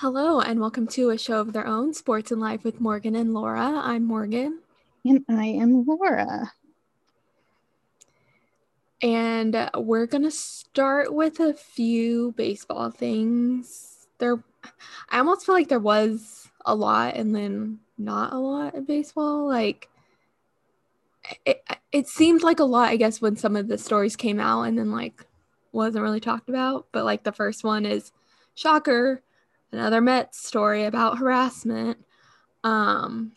Hello, and welcome to a show of their own, Sports and Life with Morgan and Laura. I'm Morgan. And I am Laura. And we're going to start with a few baseball things. There, I almost feel like there was a lot and then not a lot of baseball. Like, it, it seemed like a lot, I guess, when some of the stories came out and then, like, wasn't really talked about. But, like, the first one is shocker another Mets story about harassment. Um,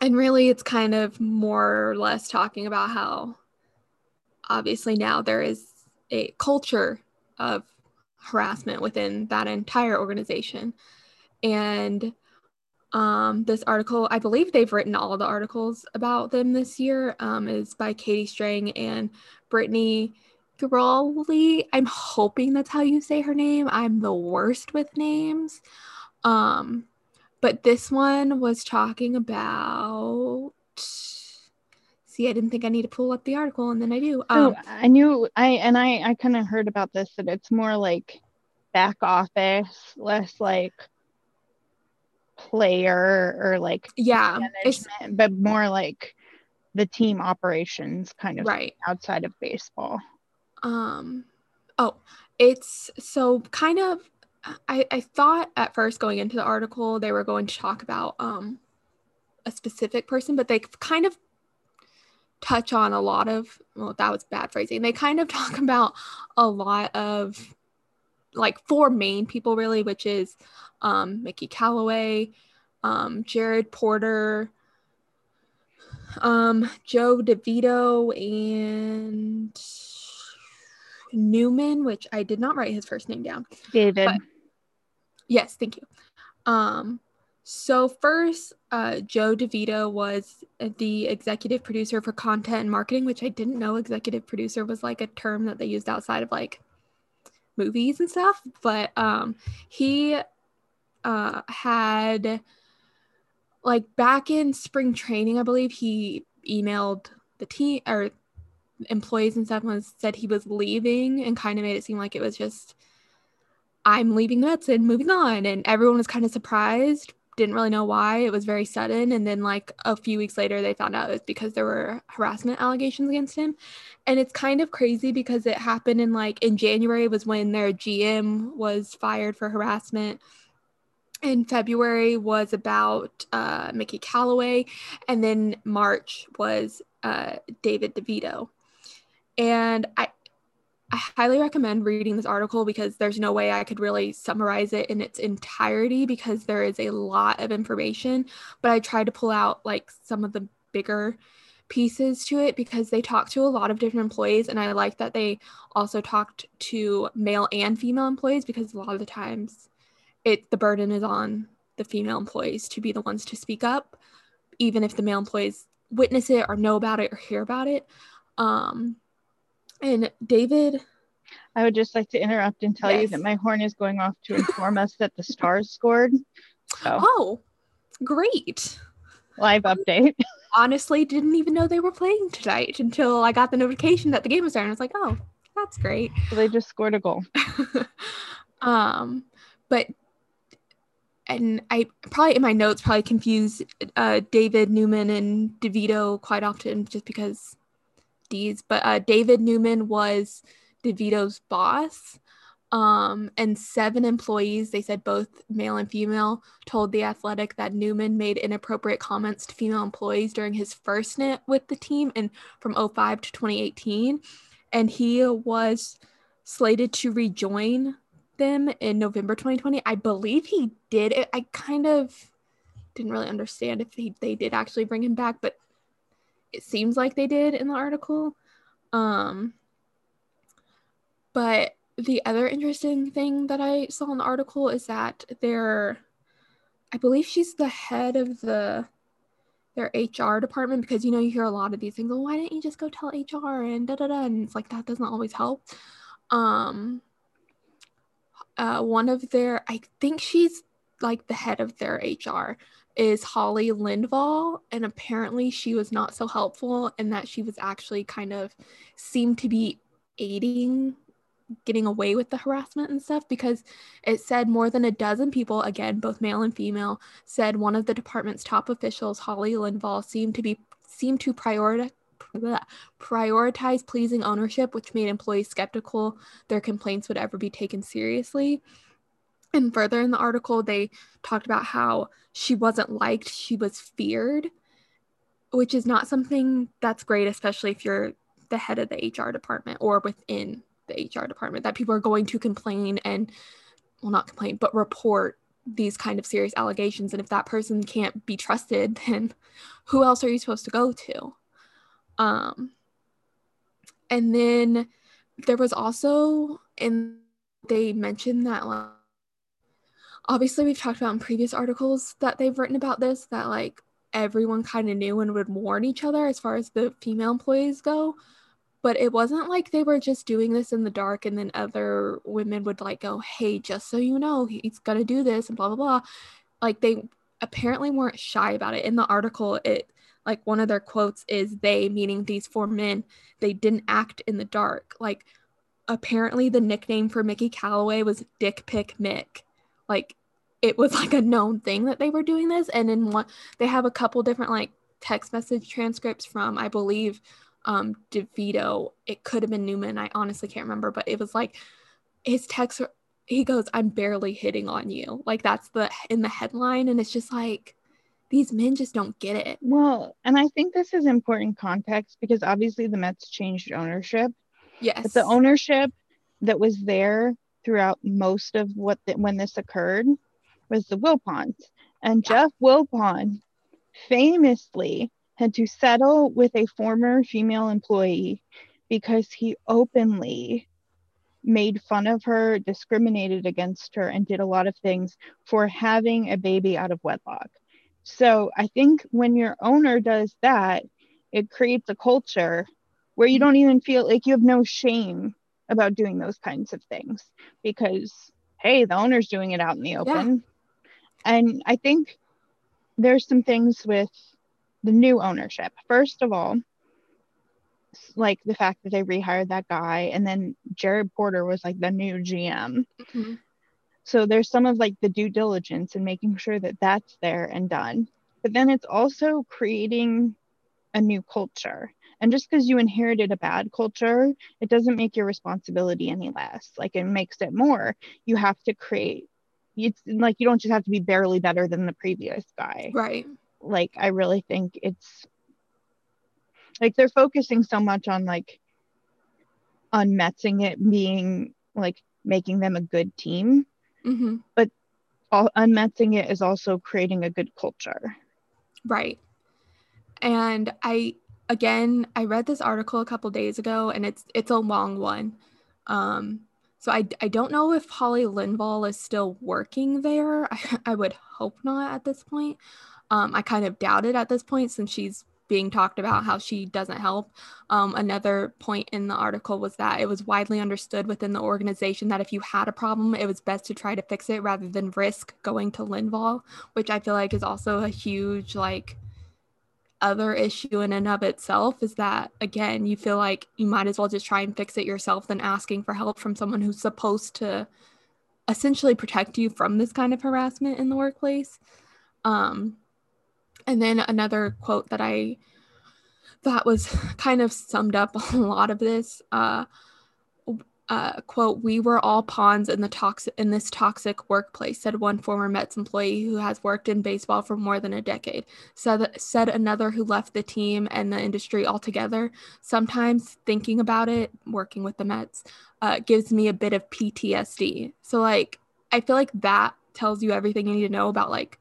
and really, it's kind of more or less talking about how obviously now there is a culture of harassment within that entire organization. And um, this article, I believe they've written all the articles about them this year, um, is by Katie Strang and Brittany Ghiroli. I'm hoping that's how you say her name. I'm the worst with names. Um, but this one was talking about. See, I didn't think I need to pull up the article, and then I do. Um, oh, I knew I and I I kind of heard about this that it's more like back office, less like player or like yeah, but more like the team operations kind of right outside of baseball um oh it's so kind of I, I thought at first going into the article they were going to talk about um a specific person but they kind of touch on a lot of well that was bad phrasing. They kind of talk about a lot of like four main people really which is um mickey callaway um jared porter um joe devito and Newman, which I did not write his first name down. David. But, yes, thank you. Um, so first, uh, Joe DeVito was the executive producer for content and marketing, which I didn't know executive producer was like a term that they used outside of like movies and stuff. But um, he uh, had like back in spring training, I believe he emailed the team or employees and stuff was said he was leaving and kind of made it seem like it was just I'm leaving Mets and moving on. And everyone was kind of surprised didn't really know why it was very sudden. And then like a few weeks later they found out it was because there were harassment allegations against him. And it's kind of crazy because it happened in like in January was when their GM was fired for harassment. In February was about uh, Mickey Callaway, and then March was uh, David DeVito. And I, I highly recommend reading this article because there's no way I could really summarize it in its entirety because there is a lot of information. But I tried to pull out like some of the bigger pieces to it because they talked to a lot of different employees. And I like that they also talked to male and female employees because a lot of the times it the burden is on the female employees to be the ones to speak up, even if the male employees witness it or know about it or hear about it. Um, and David. I would just like to interrupt and tell yes. you that my horn is going off to inform us that the Stars scored. So. Oh, great. Live update. Honestly, didn't even know they were playing tonight until I got the notification that the game was starting. I was like, oh, that's great. So they just scored a goal. um, but and I probably in my notes probably confuse uh, David Newman and DeVito quite often just because D's, but uh, David Newman was DeVito's boss. Um, and seven employees, they said both male and female, told The Athletic that Newman made inappropriate comments to female employees during his first stint with the team and from 05 to 2018. And he was slated to rejoin them in November 2020. I believe he did. I kind of didn't really understand if he, they did actually bring him back, but it seems like they did in the article. Um, but the other interesting thing that I saw in the article is that they're, I believe she's the head of the their HR department because you know you hear a lot of these things. Well, why didn't you just go tell HR and da da da? And it's like that doesn't always help. Um, uh, one of their, I think she's like the head of their HR is Holly Lindvall, and apparently she was not so helpful, and that she was actually kind of seemed to be aiding getting away with the harassment and stuff because it said more than a dozen people, again, both male and female, said one of the department's top officials, Holly Lindvall, seemed to be seemed to prioritize prioritize pleasing ownership, which made employees skeptical their complaints would ever be taken seriously. And further in the article, they talked about how she wasn't liked, she was feared, which is not something that's great, especially if you're the head of the HR department or within the HR department, that people are going to complain and, well, not complain, but report these kind of serious allegations. And if that person can't be trusted, then who else are you supposed to go to? Um, and then there was also, and they mentioned that like, obviously we've talked about in previous articles that they've written about this that like everyone kind of knew and would warn each other as far as the female employees go. But it wasn't like they were just doing this in the dark and then other women would like go hey just so you know he's gonna do this and blah blah blah. Like they apparently weren't shy about it. In the article it like one of their quotes is they meaning these four men they didn't act in the dark. Like apparently the nickname for mickey callaway was dick pick mick like it was like a known thing that they were doing this. And in one they have a couple different like text message transcripts from i believe um devito. It could have been newman. I honestly can't remember. But it was like his text he goes i'm barely hitting on you. Like that's the in the headline. And it's just like these men just don't get it. Well and i think this is important context because obviously the mets changed ownership. Yes but the ownership that was there throughout most of what the, when this occurred was the Wilpons. And. Jeff Wilpon famously had to settle with a former female employee because he openly made fun of her, discriminated against her, and did a lot of things for having a baby out of wedlock. So I think when your owner does that, it creates a culture where you don't even feel like you have no shame about doing those kinds of things because hey, the owner's doing it out in the open. Yeah. And I think there's some things with the new ownership. First of all, like the fact that they rehired that guy and then Jared Porter was like the new GM. Mm-hmm. So there's some of like the due diligence and making sure that that's there and done. But then it's also creating a new culture. And just because you inherited a bad culture, it doesn't make your responsibility any less. Like it makes it more. You have to create, it's like you don't just have to be barely better than the previous guy. Right. Like I really think it's like they're focusing so much on like unmetzing it being like making them a good team. Mm-hmm. But all, unmetzing it is also creating a good culture. Right. And I again, I read this article a couple days ago and it's it's a long one. Um, so I, I don't know if Holly Lindvall is still working there. I, I would hope not at this point. Um, I kind of doubt it at this point since she's being talked about how she doesn't help. Um, another point in the article was that it was widely understood within the organization that if you had a problem, it was best to try to fix it rather than risk going to Lindvall, which I feel like is also a huge like other issue in and of itself is that again you feel like you might as well just try and fix it yourself than asking for help from someone who's supposed to essentially protect you from this kind of harassment in the workplace. Um, and then another quote that i thought was kind of summed up a lot of this uh, uh, quote, we were all pawns in the toxic in this toxic workplace, said one former Mets employee who has worked in baseball for more than a decade. Said, said another who left the team and the industry altogether. Sometimes thinking about it, working with the Mets, uh, gives me a bit of PTSD. So like, I feel like that tells you everything you need to know about like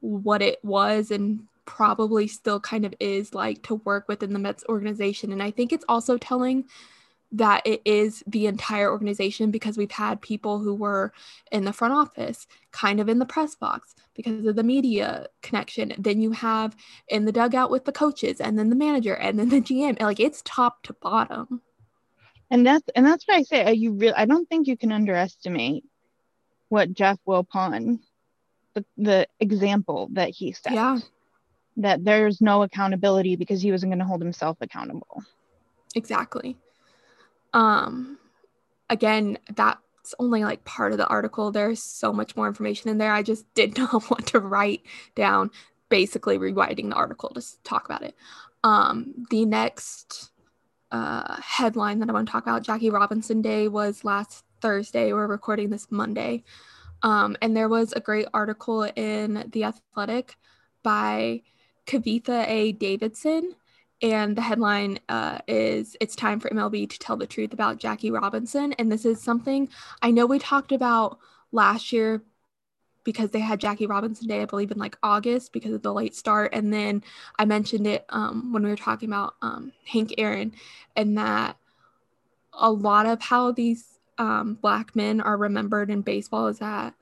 what it was and probably still kind of is like to work within the Mets organization. And I think it's also telling that it is the entire organization because we've had people who were in the front office, kind of in the press box because of the media connection. Then you have in the dugout with the coaches and then the manager and then the GM. Like it's top to bottom. And that's and that's what I say. You really I don't think you can underestimate what Jeff Wilpon, the, the example that he set. Yeah. That there's no accountability because he wasn't going to hold himself accountable. Exactly. Um, again, that's only like part of the article. There's so much more information in there. I just did not want to write down basically rewriting the article to talk about it. Um, the next uh, headline that I want to talk about, Jackie Robinson Day, was last Thursday. We're recording this Monday. Um, and there was a great article in The Athletic by Kavitha A. Davidson. And the headline uh, is It's Time for MLB to Tell the Truth About Jackie Robinson. And this is something I know we talked about last year because they had Jackie Robinson Day, I believe, in like August because of the late start. And then I mentioned it um, when we were talking about um, Hank Aaron and that a lot of how these um, black men are remembered in baseball is that,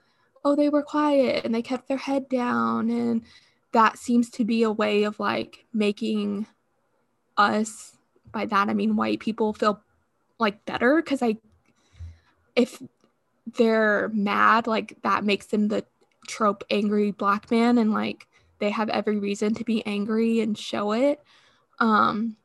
oh, they were quiet and they kept their head down. And that seems to be a way of like making us, by that I mean white people, feel like better because I, if they're mad, like that makes them the trope angry black man and like they have every reason to be angry and show it. Um,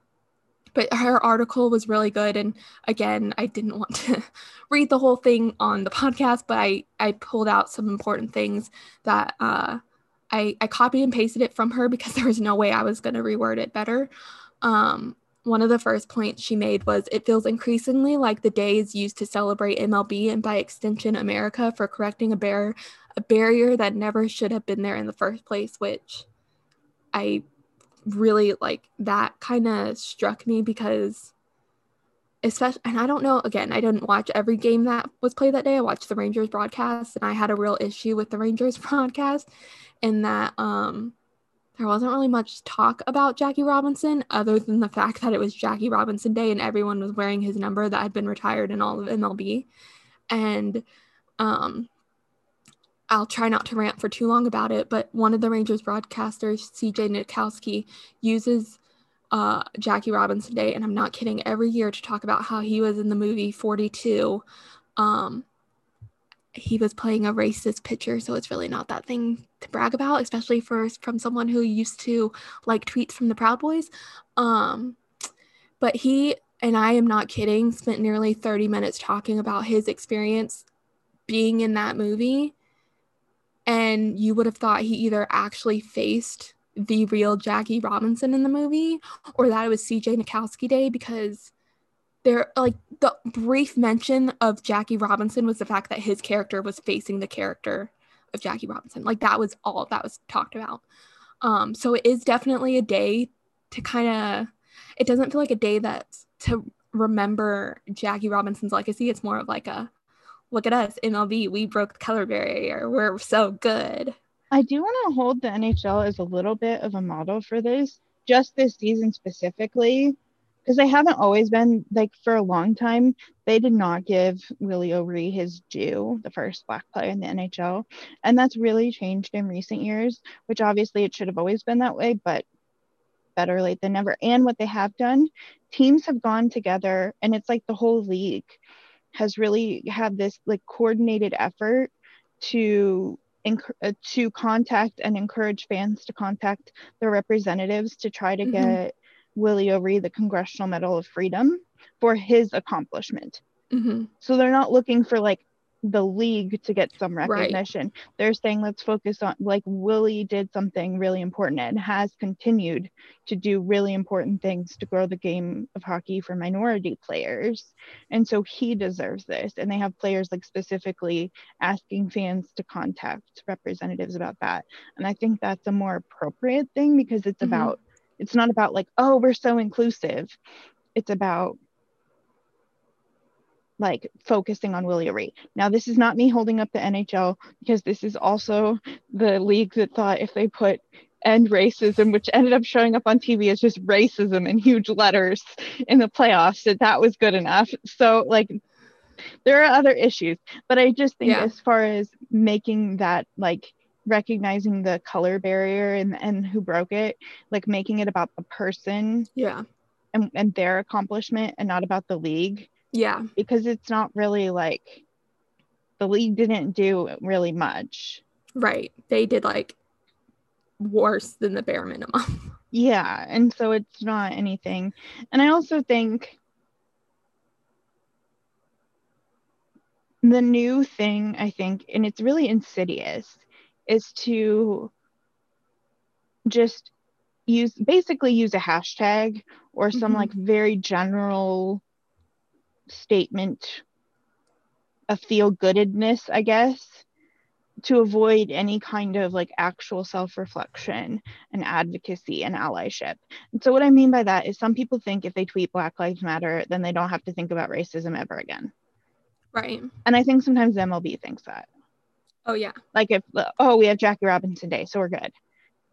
but her article was really good and again i didn't want to read the whole thing on the podcast but i i pulled out some important things that uh, i i copied and pasted it from her because there was no way i was going to reword it better um, one of the first points she made was it feels increasingly like the day is used to celebrate MLB and by extension America for correcting a bar- a barrier that never should have been there in the first place, which I really like that kind of struck me because especially and I don't know again I didn't watch every game that was played that day. I watched the Rangers broadcast and I had a real issue with the Rangers broadcast in that um there wasn't really much talk about Jackie Robinson other than the fact that it was Jackie Robinson Day and everyone was wearing his number that had been retired in all of MLB. And um, I'll try not to rant for too long about it, but one of the Rangers broadcasters, CJ Nitkowski, uses uh, Jackie Robinson Day, and I'm not kidding, every year to talk about how he was in the movie 42. Um, he was playing a racist pitcher, so it's really not that thing to brag about, especially for from someone who used to like tweets from the Proud Boys. Um, but he and I am not kidding, spent nearly 30 minutes talking about his experience being in that movie. And you would have thought he either actually faced the real Jackie Robinson in the movie or that it was CJ Nitkowski Day because there like the brief mention of Jackie Robinson was the fact that his character was facing the character Jackie Robinson. Like that was all that was talked about. Um, so it is definitely a day to kind of it doesn't feel like a day that's to remember Jackie Robinson's legacy. It's more of like a look at us, MLB, we broke the color barrier. We're so good. I do want to hold the NHL as a little bit of a model for this, just this season specifically, because they haven't always been like for a long time they did not give willie o'ree his due the first black player in the nhl and that's really changed in recent years which obviously it should have always been that way but better late than never and what they have done teams have gone together and it's like the whole league has really had this like coordinated effort to uh, to contact and encourage fans to contact their representatives to try to mm-hmm. get Willie O'Ree the Congressional Medal of Freedom for his accomplishment. Mm-hmm. So they're not looking for like the league to get some recognition. Right. They're saying let's focus on like Willie did something really important and has continued to do really important things to grow the game of hockey for minority players. And so he deserves this. And they have players like specifically asking fans to contact representatives about that. And I think that's a more appropriate thing because it's mm-hmm. about it's not about like, oh, we're so inclusive. It's about like focusing on Willie O'Ree. Now, this is not me holding up the NHL because this is also the league that thought if they put end racism, which ended up showing up on TV as just racism in huge letters in the playoffs, that that was good enough. So, like, there are other issues, but I just think yeah. as far as making that like recognizing the color barrier and and who broke it like making it about the person yeah. and, and their accomplishment and not about the league. Yeah. Because it's not really like the league didn't do really much. Right. They did like worse than the bare minimum. Yeah. And so it's not anything. And i also think the new thing I think, and it's really insidious, is to just use basically use a hashtag or some Mhm. like very general statement of feel goodedness, I guess, to avoid any kind of like actual self reflection and advocacy and allyship. And so, what I mean by that is some people think if they tweet Black Lives Matter, then they don't have to think about racism ever again. Right. And I think sometimes the MLB thinks that. Oh yeah. Like if oh we have Jackie Robinson Day, so we're good.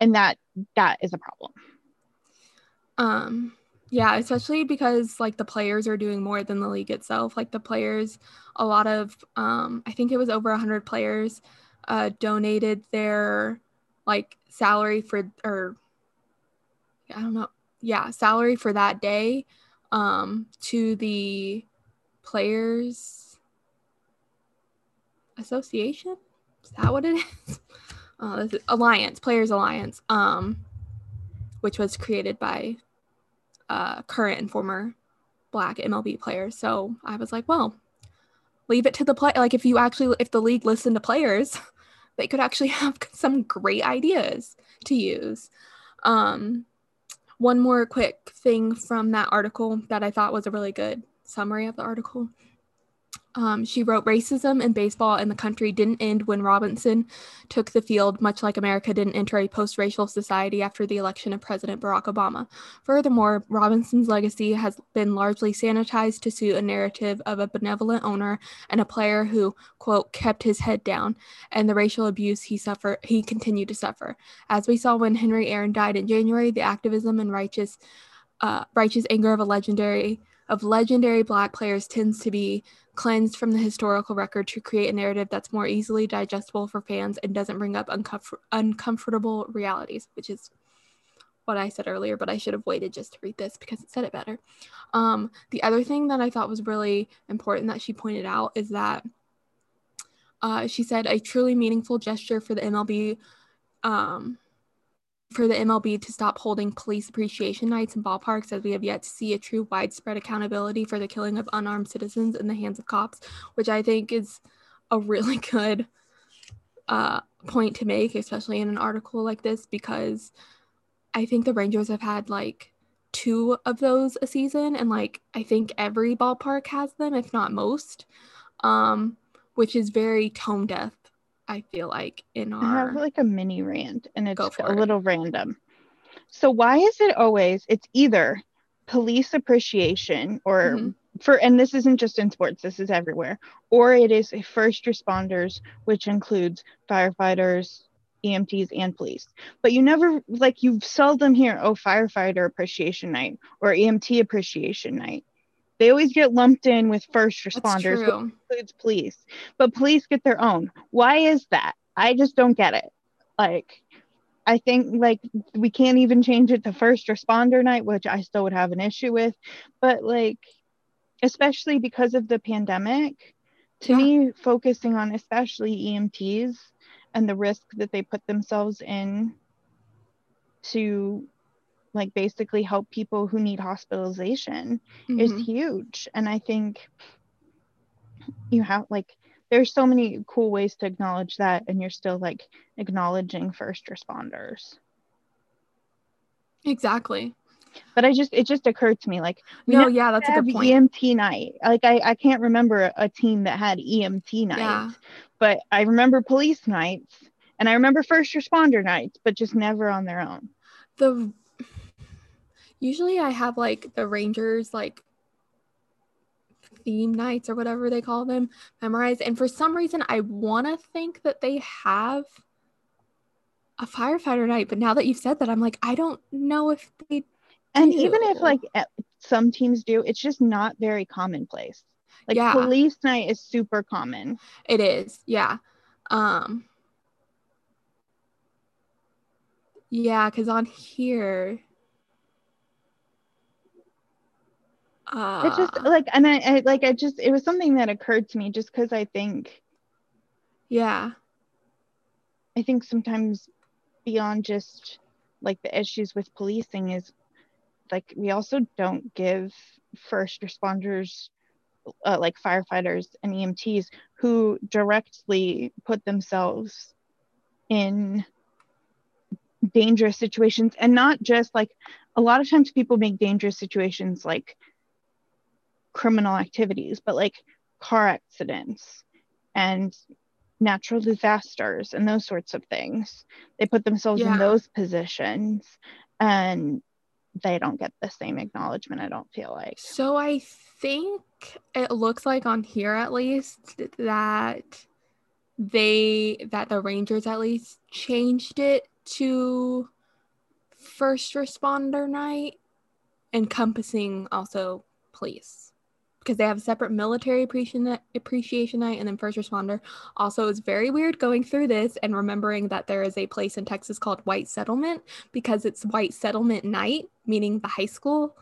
And that that is a problem. Um yeah, especially because like the players are doing more than the league itself. Like the players, a lot of um I think it was over 100 players uh donated their like salary for or I don't know. Yeah, salary for that day um to the players association. Is that what it is? Uh, this is Alliance, Players Alliance, um, which was created by uh, current and former Black MLB players. So I was like, well, leave it to the play. Like if you actually, if the league listened to players, they could actually have some great ideas to use. Um, one more quick thing from that article that I thought was a really good summary of the article. Um, she wrote, Racism in baseball in the country didn't end when Robinson took the field, much like America didn't enter a post racial society after the election of President Barack Obama. Furthermore, Robinson's legacy has been largely sanitized to suit a narrative of a benevolent owner and a player who, quote, kept his head down, and the racial abuse he suffered he continued to suffer. As we saw when Henry Aaron died in January, the activism and righteous uh, righteous anger of a legendary of legendary black players tends to be cleansed from the historical record to create a narrative that's more easily digestible for fans and doesn't bring up uncomfort- uncomfortable realities, which is what I said earlier, but I should have waited just to read this because it said it better. Um, the other thing that I thought was really important that she pointed out is that uh, she said a truly meaningful gesture for the MLB um, for the MLB to stop holding police appreciation nights in ballparks as we have yet to see a true widespread accountability for the killing of unarmed citizens in the hands of cops, which I think is a really good uh, point to make, especially in an article like this, because I think the Rangers have had like two of those a season, and like I think every ballpark has them, if not most, um, which is very tone deaf I feel like in I have like a mini rant and it's a it. little random. So why is it always it's either police appreciation or Mhm. for and this isn't just in sports, this is everywhere, or it is a first responders, which includes firefighters, EMTs, and police. But you never like you've seldom hear, oh, firefighter appreciation night or EMT appreciation night. They always get lumped in with first responders, which includes police, but police get their own. Why is that? I just don't get it. Like, I think like we can't even change it to first responder night, which I still would have an issue with. But like, especially because of the pandemic, to Yeah. me, focusing on especially EMTs and the risk that they put themselves in to like basically help people who need hospitalization is Mhm. huge and i think you have like there's so many cool ways to acknowledge that and you're still like acknowledging first responders Exactly. but i just it just occurred to me like No, yeah, that's a good point. emt night like i i can't remember a team that had emt night Yeah. but i remember police nights and i remember first responder nights but just never on their own The usually I have like the Rangers like theme nights or whatever they call them memorized, and for some reason I want to think that they have a firefighter night, but now that you've said that, I'm like I don't know if they. and even if like some teams do it's just not very commonplace like Yeah. police night is super common It is, yeah. Um Yeah, because on here uh it just like and I, I like i just it was something that occurred to me just because i think yeah. i think sometimes beyond just like the issues with policing is like we also don't give first responders uh, like firefighters and EMTs who directly put themselves in dangerous situations and not just like a lot of times people make dangerous situations like criminal activities but like car accidents and natural disasters and those sorts of things. They put themselves yeah. in those positions and they don't get the same acknowledgement i don't feel like. So i think it looks like on here at least that they that the rangers at least changed it to first responder night encompassing also police because they have a separate military appreciation appreciation night and then first responder. Also, it's very weird going through this and remembering that there is a place in Texas called White Settlement because it's White Settlement night, meaning the high school.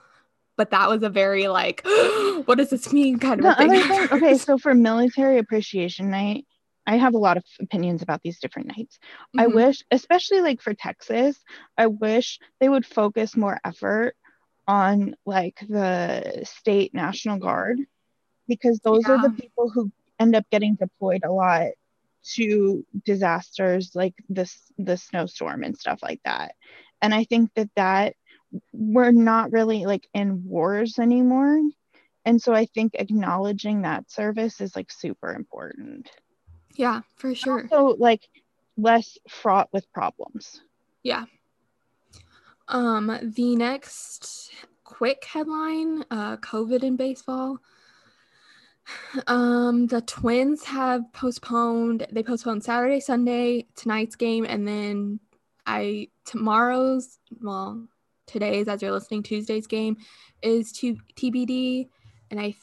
But that was a very like, what does this mean kind of thing. thing. Okay, so for military appreciation night, I have a lot of opinions about these different nights. Mm-hmm. I wish, especially like for Texas, I wish they would focus more effort on like the state national guard because those yeah. are the people who end up getting deployed a lot to disasters like this the snowstorm and stuff like that. And i think that that we're not really like in wars anymore. And so i think acknowledging that service is like super important. Yeah for sure. So like less fraught with problems. Yeah um, the next quick headline, uh, COVID in baseball. Um, the Twins have postponed. They postponed Saturday, Sunday, tonight's game, and then I tomorrow's. Well, today's as you're listening, Tuesday's game is to TBD, and I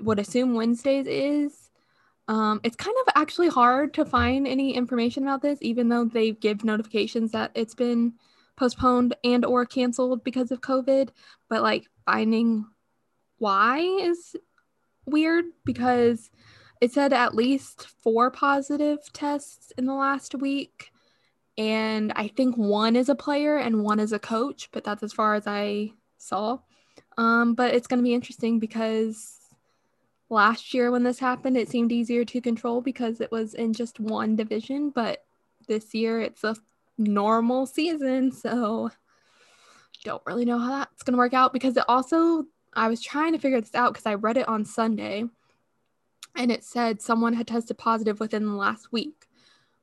would assume Wednesday's is. Um, it's kind of actually hard to find any information about this, even though they give notifications that it's been postponed and or canceled because of covid but like finding why is weird because it said at least four positive tests in the last week and i think one is a player and one is a coach but that's as far as i saw. Um, but it's going to be interesting because last year when this happened it seemed easier to control because it was in just one division but this year it's a normal season. So don't really know how that's going to work out because it also, I was trying to figure this out because I read it on Sunday and it said someone had tested positive within the last week.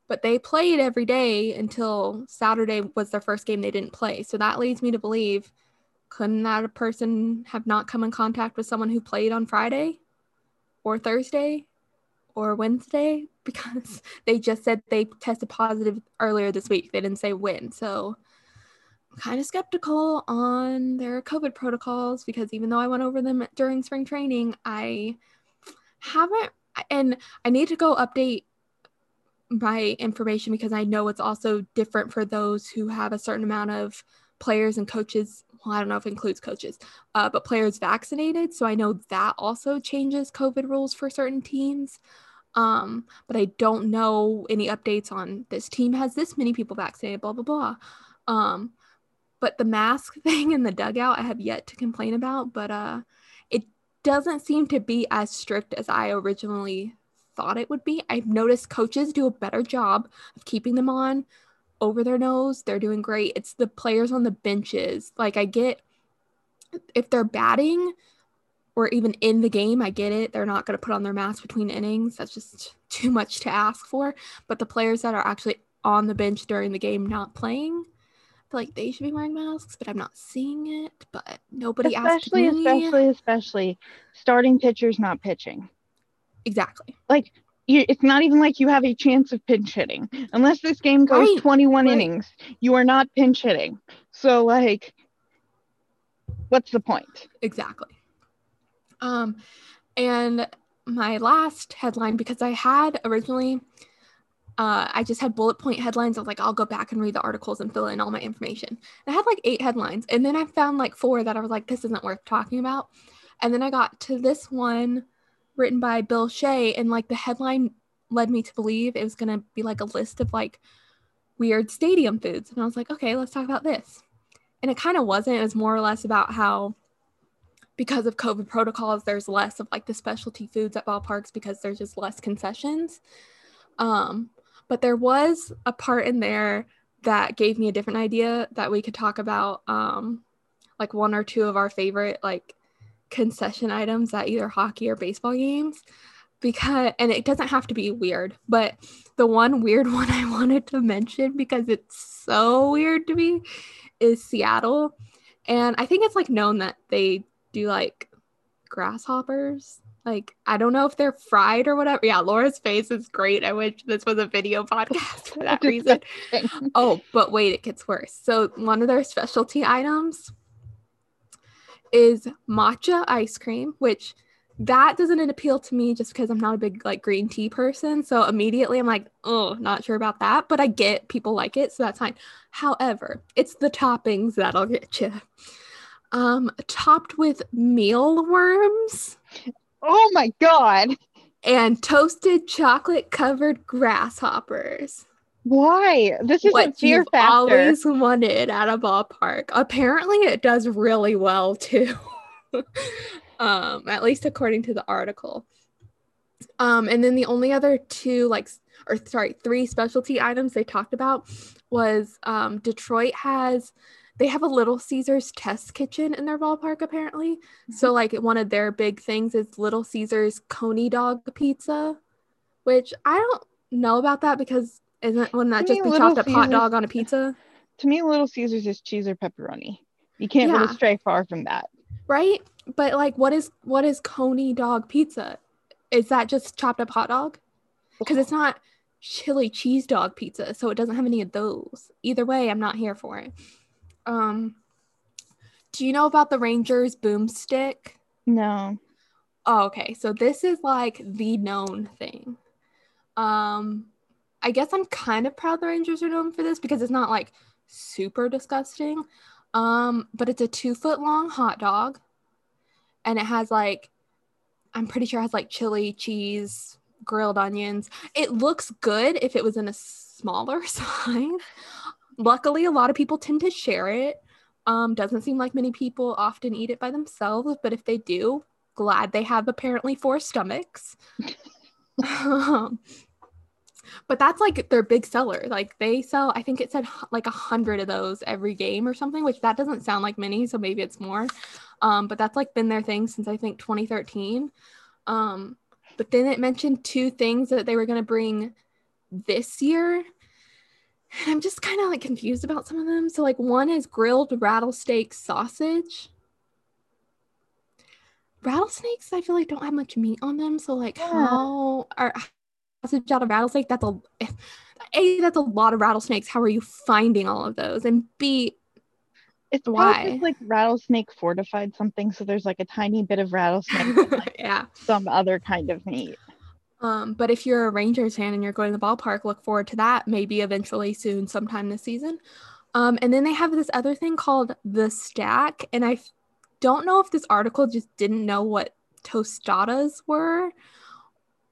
But they played every day until Saturday was their first game they didn't play. So that leads me to believe couldn't that a person have not come in contact with someone who played on Friday or Thursday or Wednesday because they just said they tested positive earlier this week. They didn't say when. So I'm kind of skeptical on their COVID protocols because even though I went over them during spring training, I haven't, and I need to go update my information because I know it's also different for those who have a certain amount of players and coaches. Well, I don't know if it includes coaches, uh, but players vaccinated. So I know that also changes COVID rules for certain teams. Um, but I don't know any updates on this team has this many people vaccinated, blah, blah, blah. Um, but the mask thing in the dugout, I have yet to complain about, but uh, it doesn't seem to be as strict as I originally thought it would be. I've noticed coaches do a better job of keeping them on over their nose. They're doing great. It's the players on the benches. Like, I get if they're batting, or even in the game, I get it. They're not going to put on their mask between innings. That's just too much to ask for. But the players that are actually on the bench during the game not playing, I feel like they should be wearing masks, but I'm not seeing it. But nobody especially, asked me. Especially, especially especially starting pitchers not pitching. Exactly. Like you, it's not even like you have a chance of pinch hitting unless this game goes right. 21 right. innings. You are not pinch hitting. So like, what's the point? Exactly. Um, and my last headline, because I had originally, uh, I just had bullet point headlines. I was like, I'll go back and read the articles and fill in all my information. I had like eight headlines, and then I found like four that I was like, this isn't worth talking about. And then I got to this one written by Bill Shea, and like the headline led me to believe it was gonna be like a list of like weird stadium foods. And I was like, okay, let's talk about this. And it kind of wasn't. It was more or less about how because of COVID protocols, there's less of like the specialty foods at ballparks because there's just less concessions. Um, but there was a part in there that gave me a different idea that we could talk about um, like one or two of our favorite like concession items at either hockey or baseball games because and it doesn't have to be weird but the one weird one i wanted to mention because it's so weird to me is seattle and i think it's like known that they do like grasshoppers like i don't know if they're fried or whatever yeah laura's face is great i wish this was a video podcast for that reason oh but wait it gets worse so one of their specialty items is matcha ice cream which that doesn't appeal to me just because I'm not a big like green tea person. So immediately I'm like, oh, not sure about that. But I get people like it, so that's fine. However, it's the toppings that'll get you. Um, topped with mealworms. Oh my god. And toasted chocolate covered grasshoppers. Why? This is what a fear you've factor. always wanted at a ballpark. Apparently, it does really well too. um, at least according to the article. Um, and then the only other two, like, or sorry, three specialty items they talked about was um, Detroit has they have a Little Caesars test kitchen in their ballpark apparently. Mm-hmm. So like one of their big things is Little Caesars Coney dog pizza, which I don't know about that because isn't wouldn't that To just me, be chopped up hot dog on a pizza? To me, Little Caesars is cheese or pepperoni. You can't Yeah. really stray far from that. Right? But like what is what is Coney dog pizza? Is that just chopped up hot dog? Because it's not chili cheese dog pizza, so it doesn't have any of those. Either way, I'm not here for it. Um do you know about the Rangers boomstick? No. Oh, okay. So this is like the known thing. Um, I guess I'm kind of proud the Rangers are known for this because it's not like super disgusting. Um, but it's a two foot long hot dog, and it has like, I'm pretty sure it has like chili, cheese, grilled onions. It looks good if it was in a smaller size. Luckily, a lot of people tend to share it. Um, doesn't seem like many people often eat it by themselves, but if they do, glad they have apparently four stomachs. um, but that's like their big seller. Like they sell, I think it said like a hundred of those every game or something, which that doesn't sound like many, so maybe it's more. Um, but that's like been their thing since I think 2013. Um, but then it mentioned two things that they were going to bring this year. And I'm just kind of like confused about some of them. So, like, one is grilled rattlesnake sausage. Rattlesnakes, I feel like don't have much meat on them. So, like, Yeah. how are sausage out of rattlesnake? That's a a that's a lot of rattlesnakes. How are you finding all of those? And b It's Why? just, like rattlesnake fortified something, so there's like a tiny bit of rattlesnake and like yeah. some other kind of meat. Um, but if you're a Rangers fan and you're going to the ballpark, look forward to that maybe eventually soon, sometime this season. Um, and then they have this other thing called the stack, and I f- don't know if this article just didn't know what tostadas were,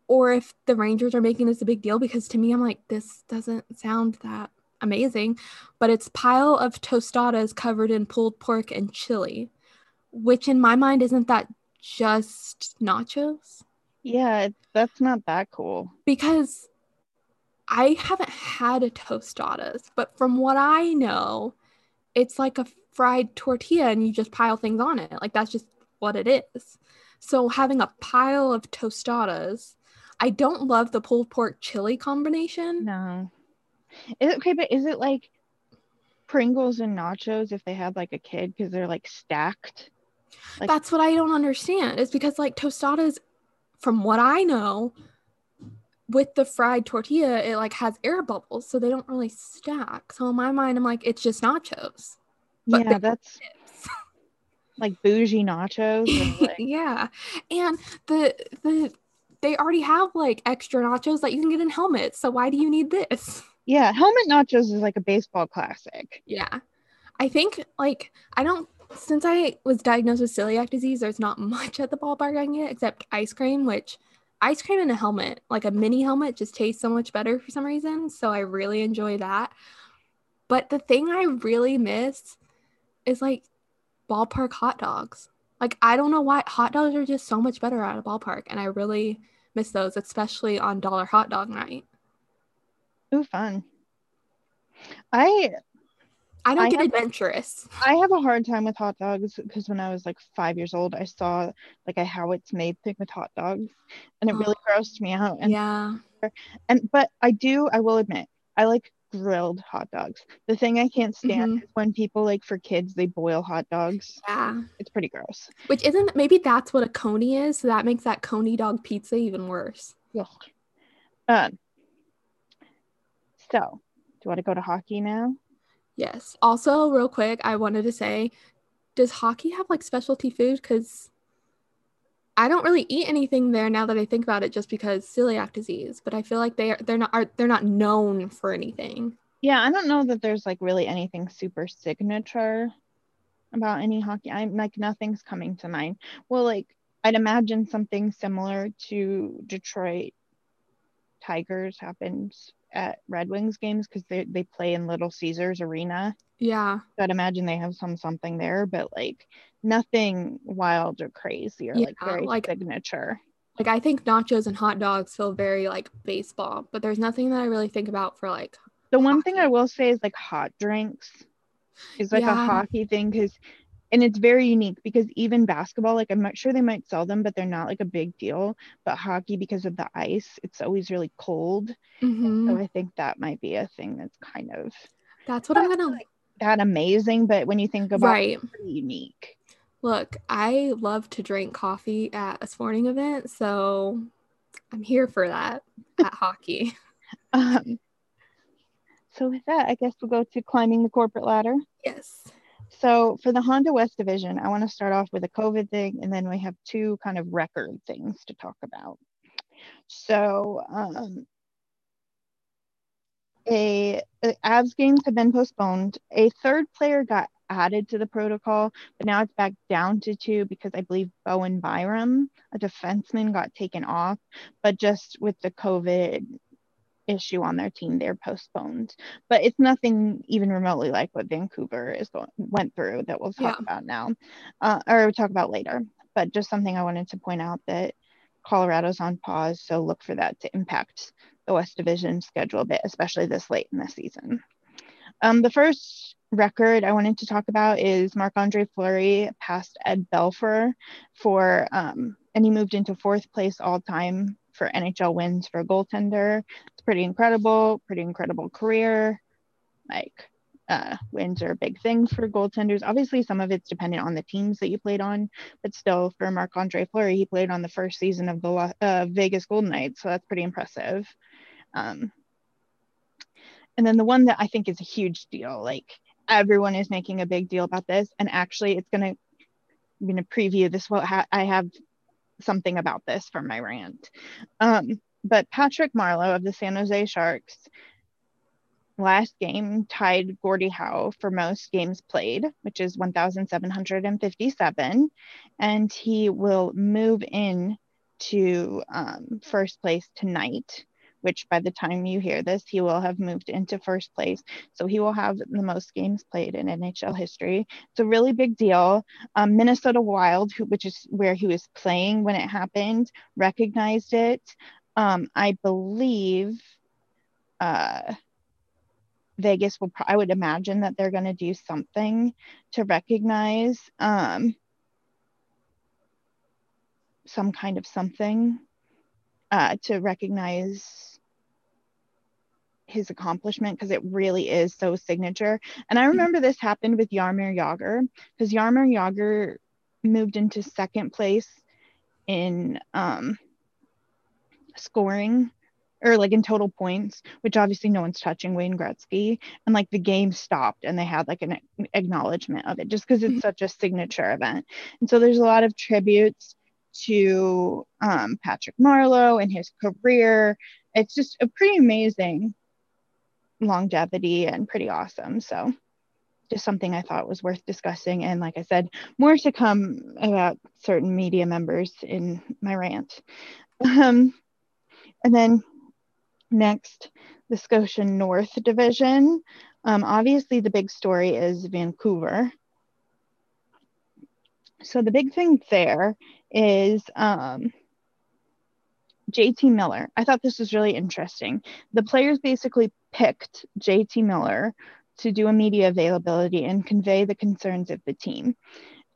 or if the Rangers are making this a big deal. Because to me, I'm like, this doesn't sound that amazing. But it's pile of tostadas covered in pulled pork and chili, which in my mind isn't that just nachos Yeah, it, that's not that cool. because I haven't had a tostadas, but from what I know, it's like a fried tortilla and you just pile things on it. Like that's just what it is. So having a pile of tostadas, I don't love the pulled pork chili combination. No. Is it okay, but is it like Pringles and nachos if they had like a kid because they're like stacked? like- That's what I don't understand. Is because like tostadas, from what I know, with the fried tortilla, it like has air bubbles, so they don't really stack. So in my mind, I'm like, it's just nachos. But yeah, that's like bougie nachos. like- yeah and the the they already have like extra nachos that you can get in helmets so why do you need this yeah, helmet nachos is like a baseball classic. yeah i think like i don't since i was diagnosed with celiac disease there's not much at the ballpark i can get except ice cream which ice cream in a helmet like a mini helmet just tastes so much better for some reason so i really enjoy that but the thing i really miss is like ballpark hot dogs Like I don't know why hot dogs are just so much better at a ballpark, and I really miss those, especially on dollar hot dog night. Ooh, fun. I I don't I get have- adventurous. I have a hard time with hot dogs because when I was like five years old, I saw like a how it's made thing with hot dogs, and it really grossed me out. And yeah. and but I do, I will admit, I like grilled hot dogs. The thing I can't stand Mhm. is when people like for kids they boil hot dogs. Yeah. It's pretty gross. Which isn't maybe that's what a coney is. So that makes that coney dog pizza even worse. Ugh. Um. So, do you want to go to hockey now? Yes. Also, real quick, I wanted to say, does hockey have like specialty food? Because I don't really eat anything there now that I think about it, just because celiac disease. But I feel like they are they're not are they're not known for anything. Yeah, I don't know that there's like really anything super signature about any hockey. I'm like nothing's coming to mind. Well, like I'd imagine something similar to Detroit Tigers happens at Red Wings games because they they play in Little Caesars Arena. Yeah. So I'd imagine they have some something there, but like nothing wild or crazy or like very like- signature. Like I think nachos and hot dogs feel very like baseball, but there's nothing that I really think about for like The one thing I will say is like hot drinks is like a hockey thing because and it's very unique because even basketball, like I'm not sure they might sell them, but they're not like a big deal. But hockey, because of the ice, it's always really cold. Mhm. So I think that might be a thing that's kind of that's what I'm gonna that amazing. But when you think about right. it, unique. Look, I love to drink coffee at a sporting event, so I'm here for that at hockey. Um, so with that, I guess we'll go to climbing the corporate ladder. Yes. So for the Honda West division, I want to start off with a COVID thing, and then we have two kind of record things to talk about. So um, a, a Avs games have been postponed. A third player got added to the protocol, but now it's back down to two because I believe Bowen Byram, a defenseman, got taken off, but just with the COVID issue on their team, they're postponed. But it's nothing even remotely like what Vancouver is going went through that we'll talk Yeah. about now, uh, or we'll talk about later. But just something I wanted to point out that Colorado's on pause, so look for that to impact the West Division schedule a bit, especially this late in the season. Um, the first record I wanted to talk about is Marc Andre Fleury passed Ed Belfour for, um, and he moved into fourth place all time for NHL wins for a goaltender. It's pretty incredible, pretty incredible career. Like, uh, wins are a big thing for goaltenders. Obviously, some of it's dependent on the teams that you played on, but still, for Marc Andre Fleury, he played on the first season of the uh, Vegas Golden Knights, so that's pretty impressive. Um, and then the one that I think is a huge deal, like everyone is making a big deal about this, and actually, it's gonna I'm gonna preview this. What ha- I have something about this for my rant. Um, but Patrick Marleau of the San Jose Sharks last game tied Gordie Howe for most games played, which is 1,757, and he will move in to um, first place tonight. Which by the time you hear this, he will have moved into first place. So he will have the most games played in NHL history. It's a really big deal. Um, Minnesota Wild, who, which is where he was playing when it happened, recognized it. Um, I believe uh, Vegas will, pro- I would imagine that they're going to do something to recognize um, some kind of something uh, to recognize his accomplishment because it really is so signature. And I remember this happened with Jaromir Jagr because Jaromir Jagr moved into second place in um, scoring or like in total points, which obviously no one's touching Wayne Gretzky. And like the game stopped and they had like an acknowledgement of it just because it's Mhm. such a signature event. And so there's a lot of tributes to um, Patrick Marleau and his career. It's just a pretty amazing longevity and pretty awesome. So just something I thought was worth discussing. And like I said, more to come about certain media members in my rant. Um, and then next, the Scotia North Division. Um, obviously, the big story is Vancouver. so the big thing there is um, JT Miller. I thought this was really interesting. The players basically picked JT Miller to do a media availability and convey the concerns of the team.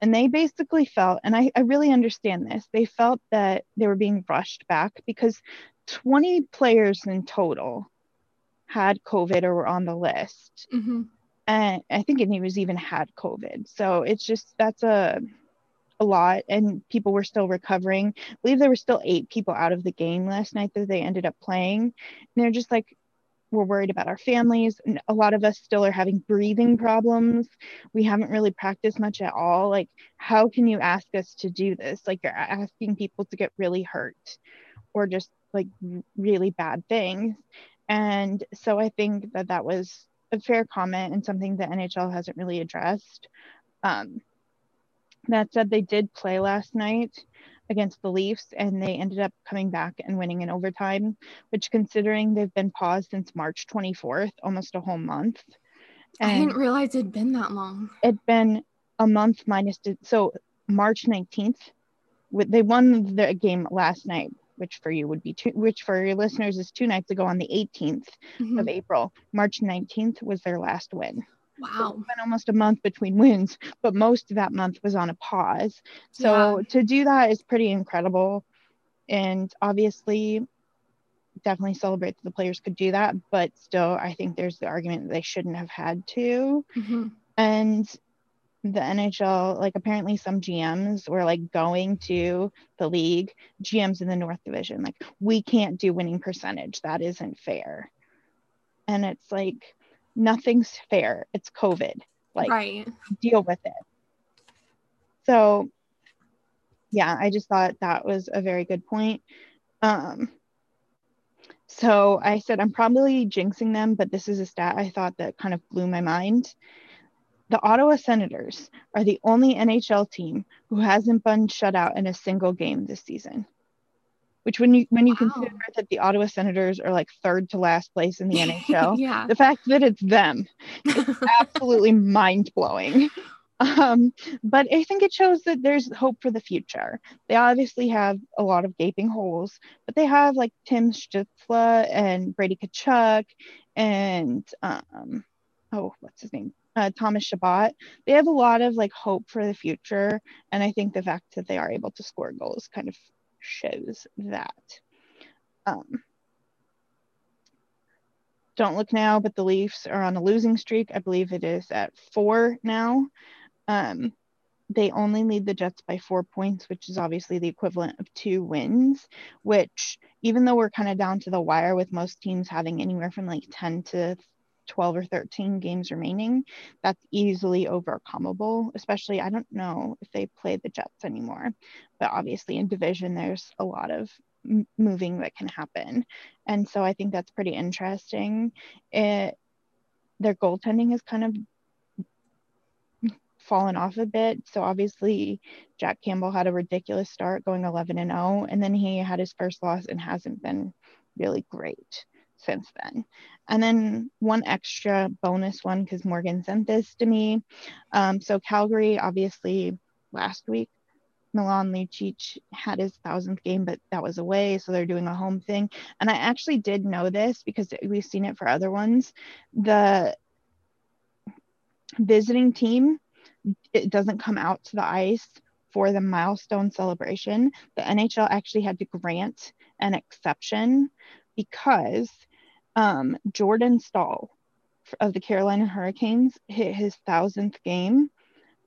And they basically felt, and I, I really understand this, they felt that they were being rushed back because 20 players in total had COVID or were on the list. Mm-hmm. And I think it was even had COVID. So it's just, that's a, a lot and people were still recovering. I believe there were still eight people out of the game last night that they ended up playing. And they're just like, we're worried about our families. And a lot of us still are having breathing problems. We haven't really practiced much at all. Like, how can you ask us to do this? Like, you're asking people to get really hurt or just like really bad things. And so I think that that was a fair comment and something that NHL hasn't really addressed. Um, that said, they did play last night against the Leafs and they ended up coming back and winning in overtime, which considering they've been paused since March 24th, almost a whole month. And I didn't realize it'd been that long. It'd been a month minus, so March 19th. They won the game last night, which for you would be two, which for your listeners is two nights ago on the 18th mm-hmm. of April. March 19th was their last win. Wow. It's been almost a month between wins, but most of that month was on a pause. So yeah. to do that is pretty incredible. And obviously, definitely celebrate that the players could do that. But still, I think there's the argument that they shouldn't have had to. Mm-hmm. And the NHL, like apparently some GMs were like going to the league, GMs in the North Division, like, we can't do winning percentage. That isn't fair. And it's like, nothing's fair. It's COVID. Like, right. deal with it. So, yeah, I just thought that was a very good point. Um, so I said, I'm probably jinxing them, but this is a stat I thought that kind of blew my mind. The Ottawa Senators are the only NHL team who hasn't been shut out in a single game this season which when you when you wow. consider that the Ottawa Senators are like third to last place in the NHL, yeah. the fact that it's them is absolutely mind blowing. Um, but I think it shows that there's hope for the future. They obviously have a lot of gaping holes, but they have like Tim Stützle and Brady Tkachuk and um, oh, what's his name? Uh, Thomas Chabot. They have a lot of like hope for the future, and I think the fact that they are able to score goals kind of shows that. Um, don't look now, but the Leafs are on a losing streak. I believe it is at four now. Um, they only lead the Jets by four points, which is obviously the equivalent of two wins, which, even though we're kind of down to the wire with most teams having anywhere from like 10 to 12 or 13 games remaining, that's easily overcomable, especially I don't know if they play the Jets anymore, but obviously in division, there's a lot of m- moving that can happen. And so I think that's pretty interesting. It, their goaltending has kind of fallen off a bit. So obviously Jack Campbell had a ridiculous start going 11 and 0 and then he had his first loss and hasn't been really great since then. And then one extra bonus one because Morgan sent this to me. Um, so Calgary, obviously, last week, Milan Lucic had his thousandth game, but that was away, so they're doing a home thing. And I actually did know this because we've seen it for other ones. The visiting team it doesn't come out to the ice for the milestone celebration. The NHL actually had to grant an exception because um, Jordan Staal of the Carolina Hurricanes hit his thousandth game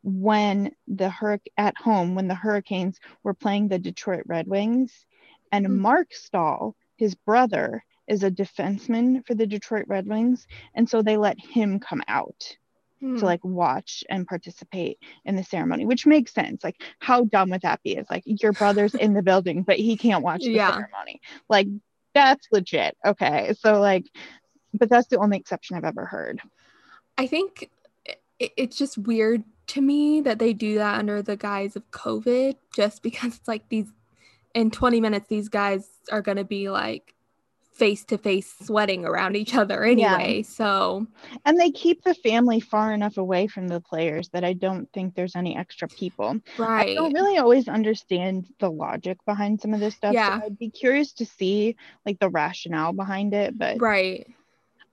when the hurricane at home when the Hurricanes were playing the Detroit Red Wings, and mm-hmm. Marc Staal, his brother, is a defenseman for the Detroit Red Wings, and so they let him come out mm. to like watch and participate in the ceremony, which makes sense. Like, how dumb would that be? It's like your brother's in the building, but he can't watch the yeah. ceremony. Like, that's legit. Okay. So, like, but that's the only exception I've ever heard. I think it's just weird to me that they do that under the guise of COVID, just because it's like these in 20 minutes, these guys are going to be like face to face sweating around each other anyway. Yeah. So, and they keep the family far enough away from the players that I don't think there's any extra people. Right. I don't really always understand the logic behind some of this stuff. Yeah. So I'd be curious to see like the rationale behind it. But, right.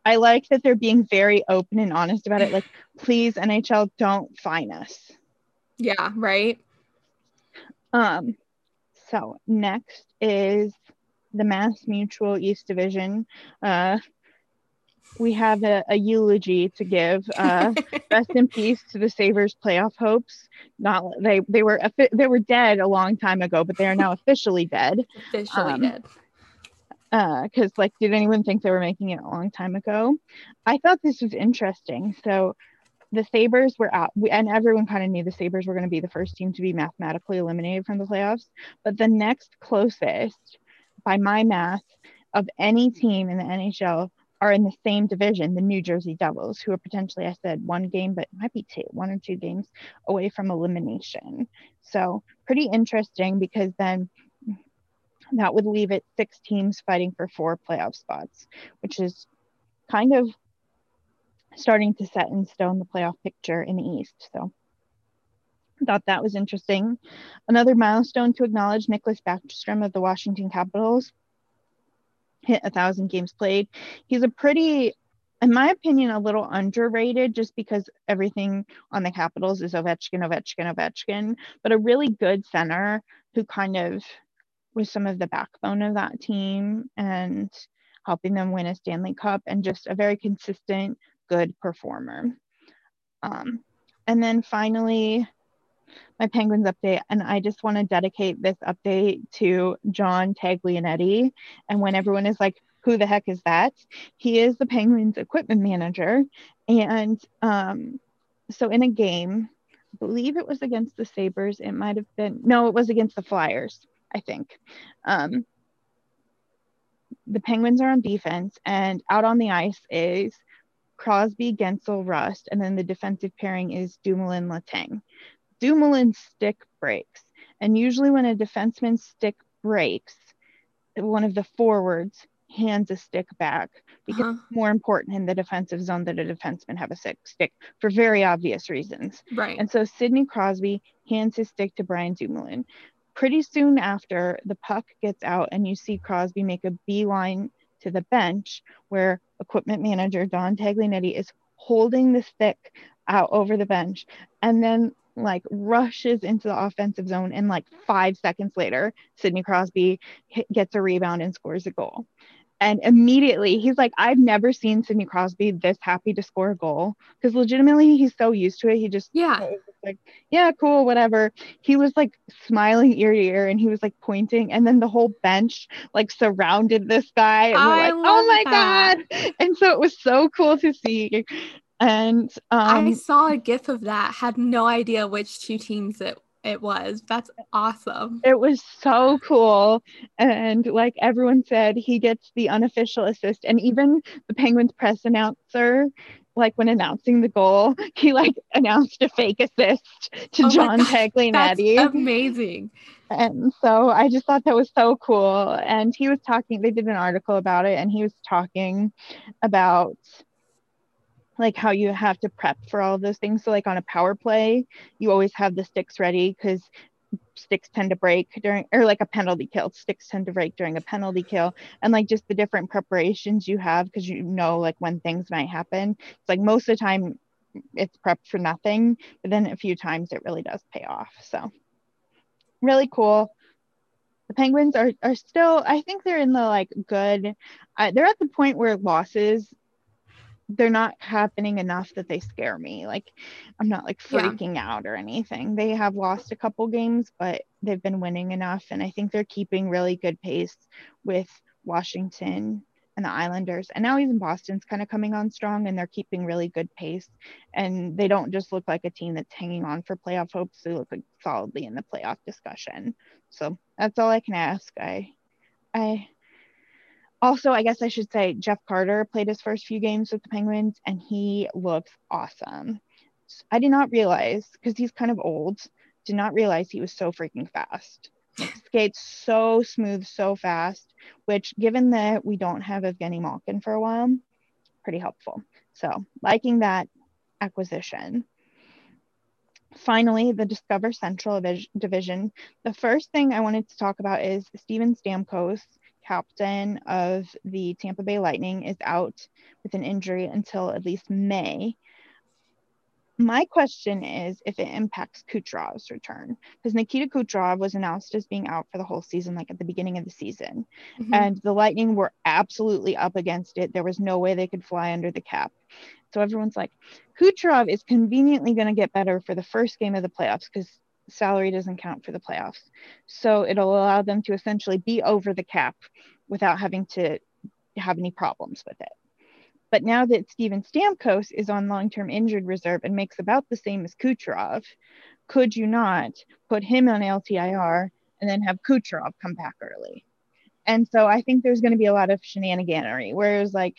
I like that they're being very open and honest about it. Like, please, NHL, don't fine us. Yeah, right. Um, so next is the Mass Mutual East Division. Uh, we have a, a, eulogy to give. Uh, rest in peace to the Sabres playoff hopes. Not they they were they were dead a long time ago, but they are now officially dead. Officially um, dead. Because uh, like, did anyone think they were making it a long time ago? I thought this was interesting. So the Sabres were out, and everyone kind of knew the Sabres were going to be the first team to be mathematically eliminated from the playoffs. But the next closest by my math, of any team in the NHL are in the same division, the New Jersey Devils, who are potentially, I said, one game, but might be two, one or two games away from elimination. So, pretty interesting because then that would leave it six teams fighting for four playoff spots, which is kind of starting to set in stone the playoff picture in the East. So, thought that was interesting. Another milestone to acknowledge Nicholas Backstrom of the Washington Capitals hit a thousand games played. He's a pretty, in my opinion, a little underrated just because everything on the Capitals is Ovechkin, Ovechkin, Ovechkin, but a really good center who kind of was some of the backbone of that team and helping them win a Stanley Cup and just a very consistent, good performer. Um, and then finally, my Penguins update, and I just want to dedicate this update to John Taglianetti. And when everyone is like, who the heck is that? He is the Penguins equipment manager. And um, so in a game, I believe it was against the Sabres, it might have been, no, it was against the Flyers, I think. Um, the Penguins are on defense, and out on the ice is Crosby, Guentzel, Rust, and then the defensive pairing is Dumoulin, Letang. Dumoulin stick breaks. And usually, when a defenseman's stick breaks, one of the forwards hands a stick back because uh-huh. it's more important in the defensive zone that a defenseman have a stick for very obvious reasons. Right. And so Sidney Crosby hands his stick to Brian Dumoulin. Pretty soon after, the puck gets out, and you see Crosby make a beeline to the bench where equipment manager Don Taglianetti is holding the stick out over the bench. And then like rushes into the offensive zone and like five seconds later sidney crosby hit, gets a rebound and scores a goal. And immediately he's like i've never seen sidney crosby this happy to score a goal. Because legitimately he's so used to it he just yeah. like yeah cool whatever. He was like smiling ear to ear and he was like pointing and then the whole bench like surrounded this guy and we're like oh my that. god. And so it was so cool to see and um, I saw a gif of that, had no idea which two teams it it was. That's awesome. It was so cool. And like everyone said, he gets the unofficial assist. And even the Penguins press announcer, like when announcing the goal, he like announced a fake assist to oh John Taglianetti. That's amazing. And so I just thought that was so cool. And he was talking, they did an article about it, and he was talking about like how you have to prep for all of those things. So like on a power play, you always have the sticks ready because sticks tend to break during or like a penalty kill. Sticks tend to break during a penalty kill. And like just the different preparations you have because you know like when things might happen. It's like most of the time it's prepped for nothing but then a few times it really does pay off. So really cool. The penguins are, are still i think they're in the like good uh, they're at the point where losses they're not happening enough that they scare me. Like I'm not like freaking yeah. out or anything. They have lost a couple games, but they've been winning enough and I think they're keeping really good pace with Washington and the Islanders. And now even Boston's kind of coming on strong and they're keeping really good pace. And they don't just look like a team that's hanging on for playoff hopes. They look like solidly in the playoff discussion. So that's all I can ask. I I also, I guess I should say Jeff Carter played his first few games with the Penguins and he looks awesome. I did not realize because he's kind of old, did not realize he was so freaking fast. skates so smooth, so fast, which given that we don't have Evgeny Malkin for a while, pretty helpful. So liking that acquisition. Finally, the Discover Central division. The first thing I wanted to talk about is Steven Stamkos, captain of the Tampa Bay Lightning, is out with an injury until at least May. My question is if it impacts Kucherov's return, because Nikita Kucherov was announced as being out for the whole season, like at the beginning of the season, mm-hmm. and the Lightning were absolutely up against it. There was no way they could fly under the cap. So everyone's like, Kucherov is conveniently going to get better for the first game of the playoffs because salary doesn't count for the playoffs. So it'll allow them to essentially be over the cap without having to have any problems with it. But now that Steven Stamkos is on long term injured reserve and makes about the same as Kucherov, could you not put him on LTIR and then have Kucherov come back early? And so I think there's going to be a lot of shenaniganery, whereas like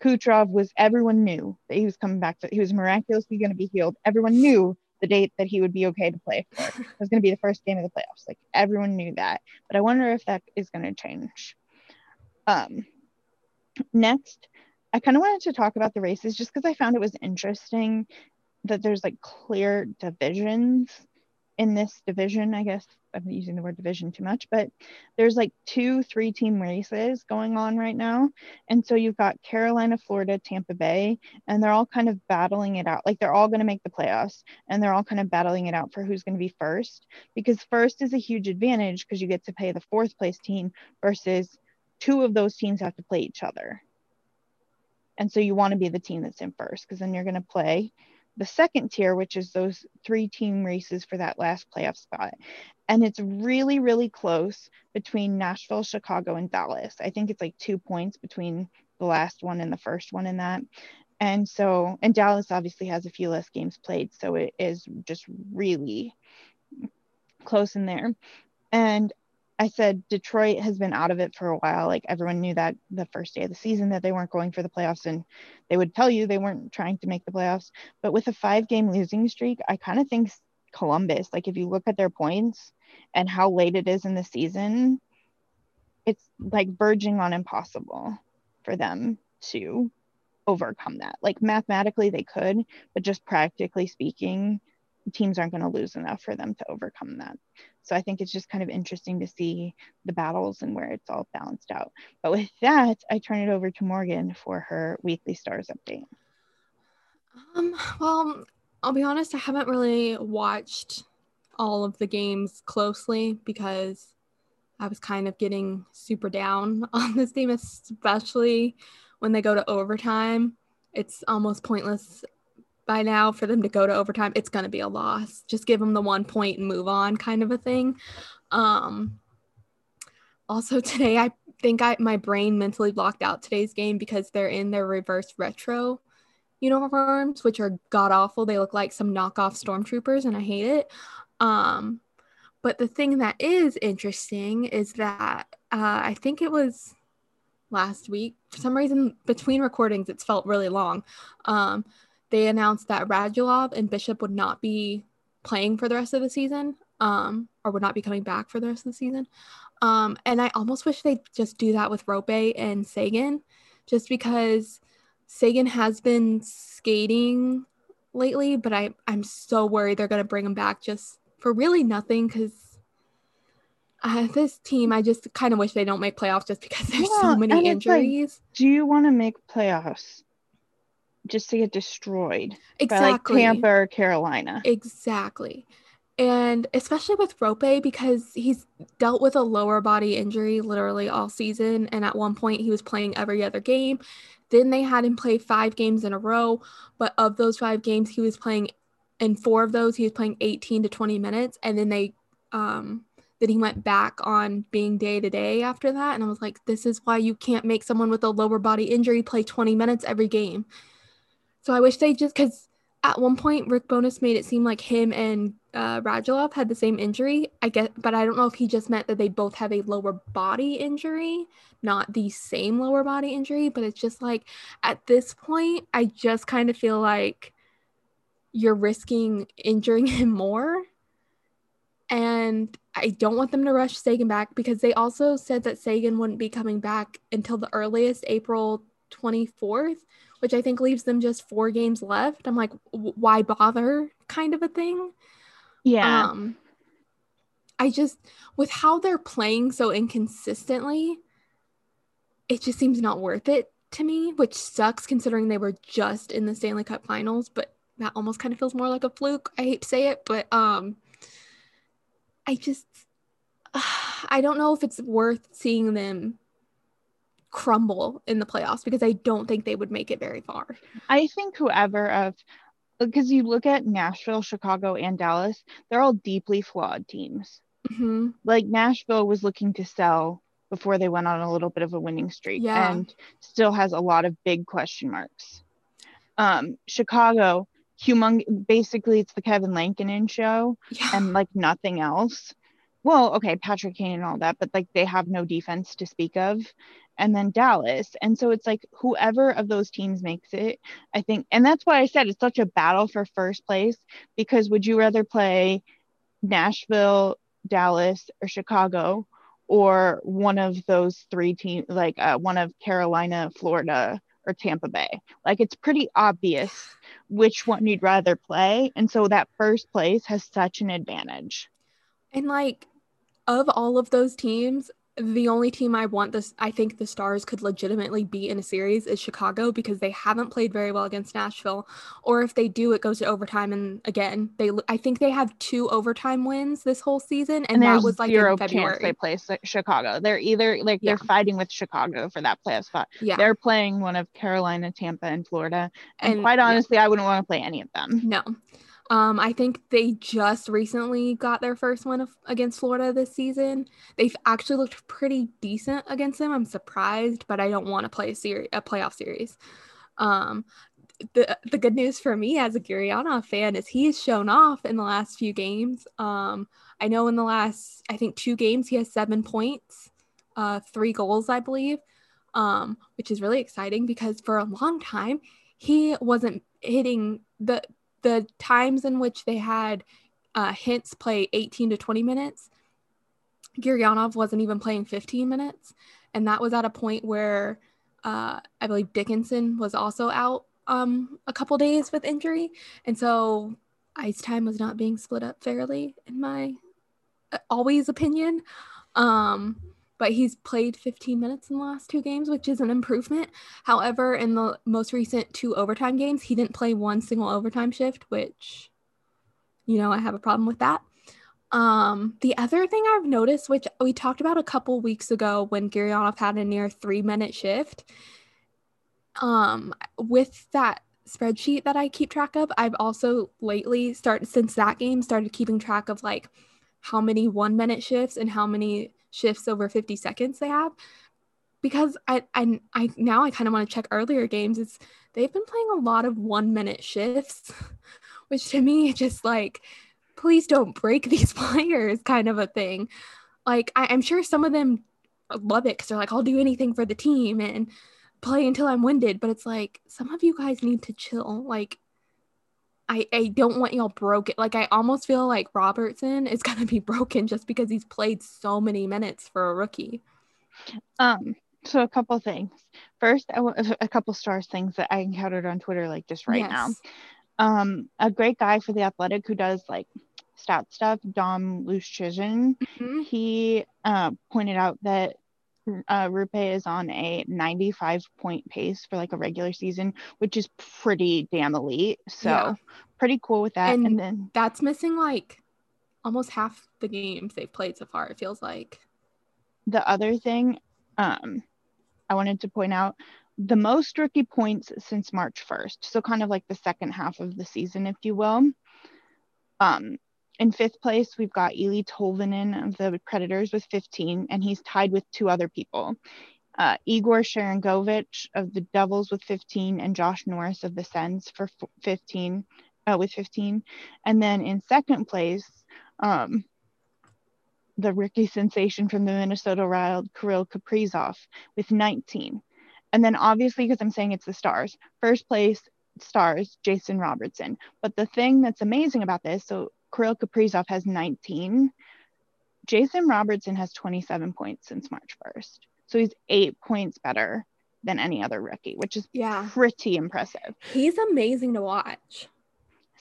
Kucherov was, everyone knew that he was coming back, that he was miraculously going to be healed. Everyone knew the date that he would be okay to play for. It was going to be the first game of the playoffs. Like everyone knew that. But I wonder if that is going to change. Um, Next, I kind of wanted to talk about the races just because I found it was interesting that there's like clear divisions in this division. I guess I'm using the word division too much, but there's like two three team races going on right now. And so you've got Carolina, Florida, Tampa Bay, and they're all kind of battling it out. Like they're all going to make the playoffs and they're all kind of battling it out for who's going to be first because first is a huge advantage because you get to pay the fourth place team versus two of those teams have to play each other. And so you want to be the team that's in first because then you're going to play the second tier, which is those three team races for that last playoff spot. And it's really, really close between Nashville, Chicago, and Dallas. I think it's like two points between the last one and the first one in that. And so, and Dallas obviously has a few less games played. So it is just really close in there. And I said Detroit has been out of it for a while. Like everyone knew that the first day of the season that they weren't going for the playoffs, and they would tell you they weren't trying to make the playoffs. But with a five game losing streak, I kind of think Columbus, like if you look at their points and how late it is in the season, it's like verging on impossible for them to overcome that. Like mathematically, they could, but just practically speaking, teams aren't going to lose enough for them to overcome that. So I think it's just kind of interesting to see the battles and where it's all balanced out. But with that, I turn it over to Morgan for her weekly stars update. Um, well, I'll be honest, I haven't really watched all of the games closely because I was kind of getting super down on this team, especially when they go to overtime. It's almost pointless by now for them to go to overtime, it's going to be a loss. Just give them the one point and move on, kind of a thing. Um, also, today, I think I my brain mentally blocked out today's game because they're in their reverse retro uniforms, which are god awful. They look like some knockoff stormtroopers, and I hate it. Um, but the thing that is interesting is that uh, I think it was last week. For some reason, between recordings, it's felt really long. Um, they announced that Radulov and Bishop would not be playing for the rest of the season, um, or would not be coming back for the rest of the season. Um, and I almost wish they'd just do that with Roope and Seguin just because Seguin has been skating lately, but I, I'm so worried they're going to bring him back just for really nothing because uh, this team, I just kind of wish they don't make playoffs just because there's yeah, so many injuries. Like, do you want to make playoffs? Just to get destroyed exactly by like Tampa or Carolina. Exactly. And especially with Roope because he's dealt with a lower body injury literally all season. And at one point he was playing every other game. Then they had him play five games in a row. But of those five games, he was playing in four of those, he was playing 18 to 20 minutes. And then they um then he went back on being day to day after that. And I was like, this is why you can't make someone with a lower body injury play 20 minutes every game. So I wish they just because at one point Rick Bowness made it seem like him and uh, Radulov had the same injury. I guess, but I don't know if he just meant that they both have a lower body injury, not the same lower body injury. But it's just like at this point, I just kind of feel like you're risking injuring him more. And I don't want them to rush Seguin back because they also said that Seguin wouldn't be coming back until the earliest April 24th, which I think leaves them just four games left. I'm like, why bother? Kind of a thing. Yeah. Um, I just, with how they're playing so inconsistently, it just seems not worth it to me, which sucks considering they were just in the Stanley Cup finals, but that almost kind of feels more like a fluke. I hate to say it, but um I just I don't know if it's worth seeing them crumble in the playoffs because I don't think they would make it very far. I think whoever of because you look at Nashville, Chicago, and Dallas, they're all deeply flawed teams. Mm-hmm. Like Nashville was looking to sell before they went on a little bit of a winning streak Yeah. and still has a lot of big question marks. Um, Chicago, humong basically it's the Kevin Lankinen show Yeah. and like nothing else. Well, okay, Patrick Kane and all that, but like they have no defense to speak of. And then Dallas. And so it's like whoever of those teams makes it, I think, and that's why I said it's such a battle for first place because would you rather play Nashville, Dallas, or Chicago, or one of those three teams, like uh, one of Carolina, Florida, or Tampa Bay? Like it's pretty obvious which one you'd rather play. And so that first place has such an advantage. And like of all of those teams, the only team I want this I think the Stars could legitimately beat in a series is Chicago because they haven't played very well against Nashville or if they do it goes to overtime and again they I think they have two overtime wins this whole season and, And, that was like zero in chance February. they play Chicago. They're either like Yeah. they're fighting with Chicago for that playoff spot. yeah. They're playing one of Carolina, Tampa, and Florida. And, And- quite yeah. honestly, I wouldn't want to play any of them. No. Um, I think they just recently got their first win of, against Florida this season. They've actually looked pretty decent against them. I'm surprised, but I don't want to play a series, a playoff series. Um, the the good news for me as a Gurianov fan is he has shown off in the last few games. Um, I know in the last I think two games he has seven points, uh, three goals I believe, um, which is really exciting because for a long time he wasn't hitting the the times in which they had uh, Hintz play 18 to 20 minutes, Gurianov wasn't even playing 15 minutes. And that was at a point where uh, I believe Dickinson was also out um, a couple days with injury. And so ice time was not being split up fairly, in my uh, always opinion. Um, but he's played 15 minutes in the last two games, which is an improvement. However, in the most recent two overtime games, he didn't play one single overtime shift, which, you know, I have a problem with that. Um, the other thing I've noticed, which we talked about a couple weeks ago when Gurianov had a near three minute shift, um, with that spreadsheet that I keep track of, I've also lately started since that game started keeping track of like how many one minute shifts and how many shifts over 50 seconds they have because I I, I now I kind of want to check earlier games. It's they've been playing a lot of one minute shifts, which to me just like please don't break these players kind of a thing. Like I, I'm sure some of them love it because they're like I'll do anything for the team and play until I'm winded. But it's like some of you guys need to chill. Like I, I don't want y'all broken. Like I almost feel like Robertson is gonna be broken just because he's played so many minutes for a rookie. Um, so a couple things. First, I wa- a couple stars things that I encountered on Twitter like just right now. Um, a great guy for the Athletic who does like stat stuff, Dom Luszczyszyn. Mhm. He uh, pointed out that uh, Roope is on a 95 point pace for like a regular season, which is pretty damn elite. So Yeah. pretty cool with that. And- and then That's missing like almost half the games they've played so far. It feels like. the other thing um i wanted to point out the most rookie points since march 1st so kind of like the second half of the season if you will um in fifth place we've got Eli Tolvanen of the Predators with 15 and he's tied with two other people uh, Igor Sharangovich of the Devils with 15 and Josh Norris of the Sens for 15 uh, with 15 and then in second place um the rookie sensation from the Minnesota Wild, Kirill Kaprizov, with 19. And then obviously, because I'm saying it's the stars, first place stars, Jason Robertson. But the thing that's amazing about this, so Kirill Kaprizov has 19. Jason Robertson has 27 points since March 1st. So he's eight points better than any other rookie, which is Yeah. pretty impressive. He's amazing to watch.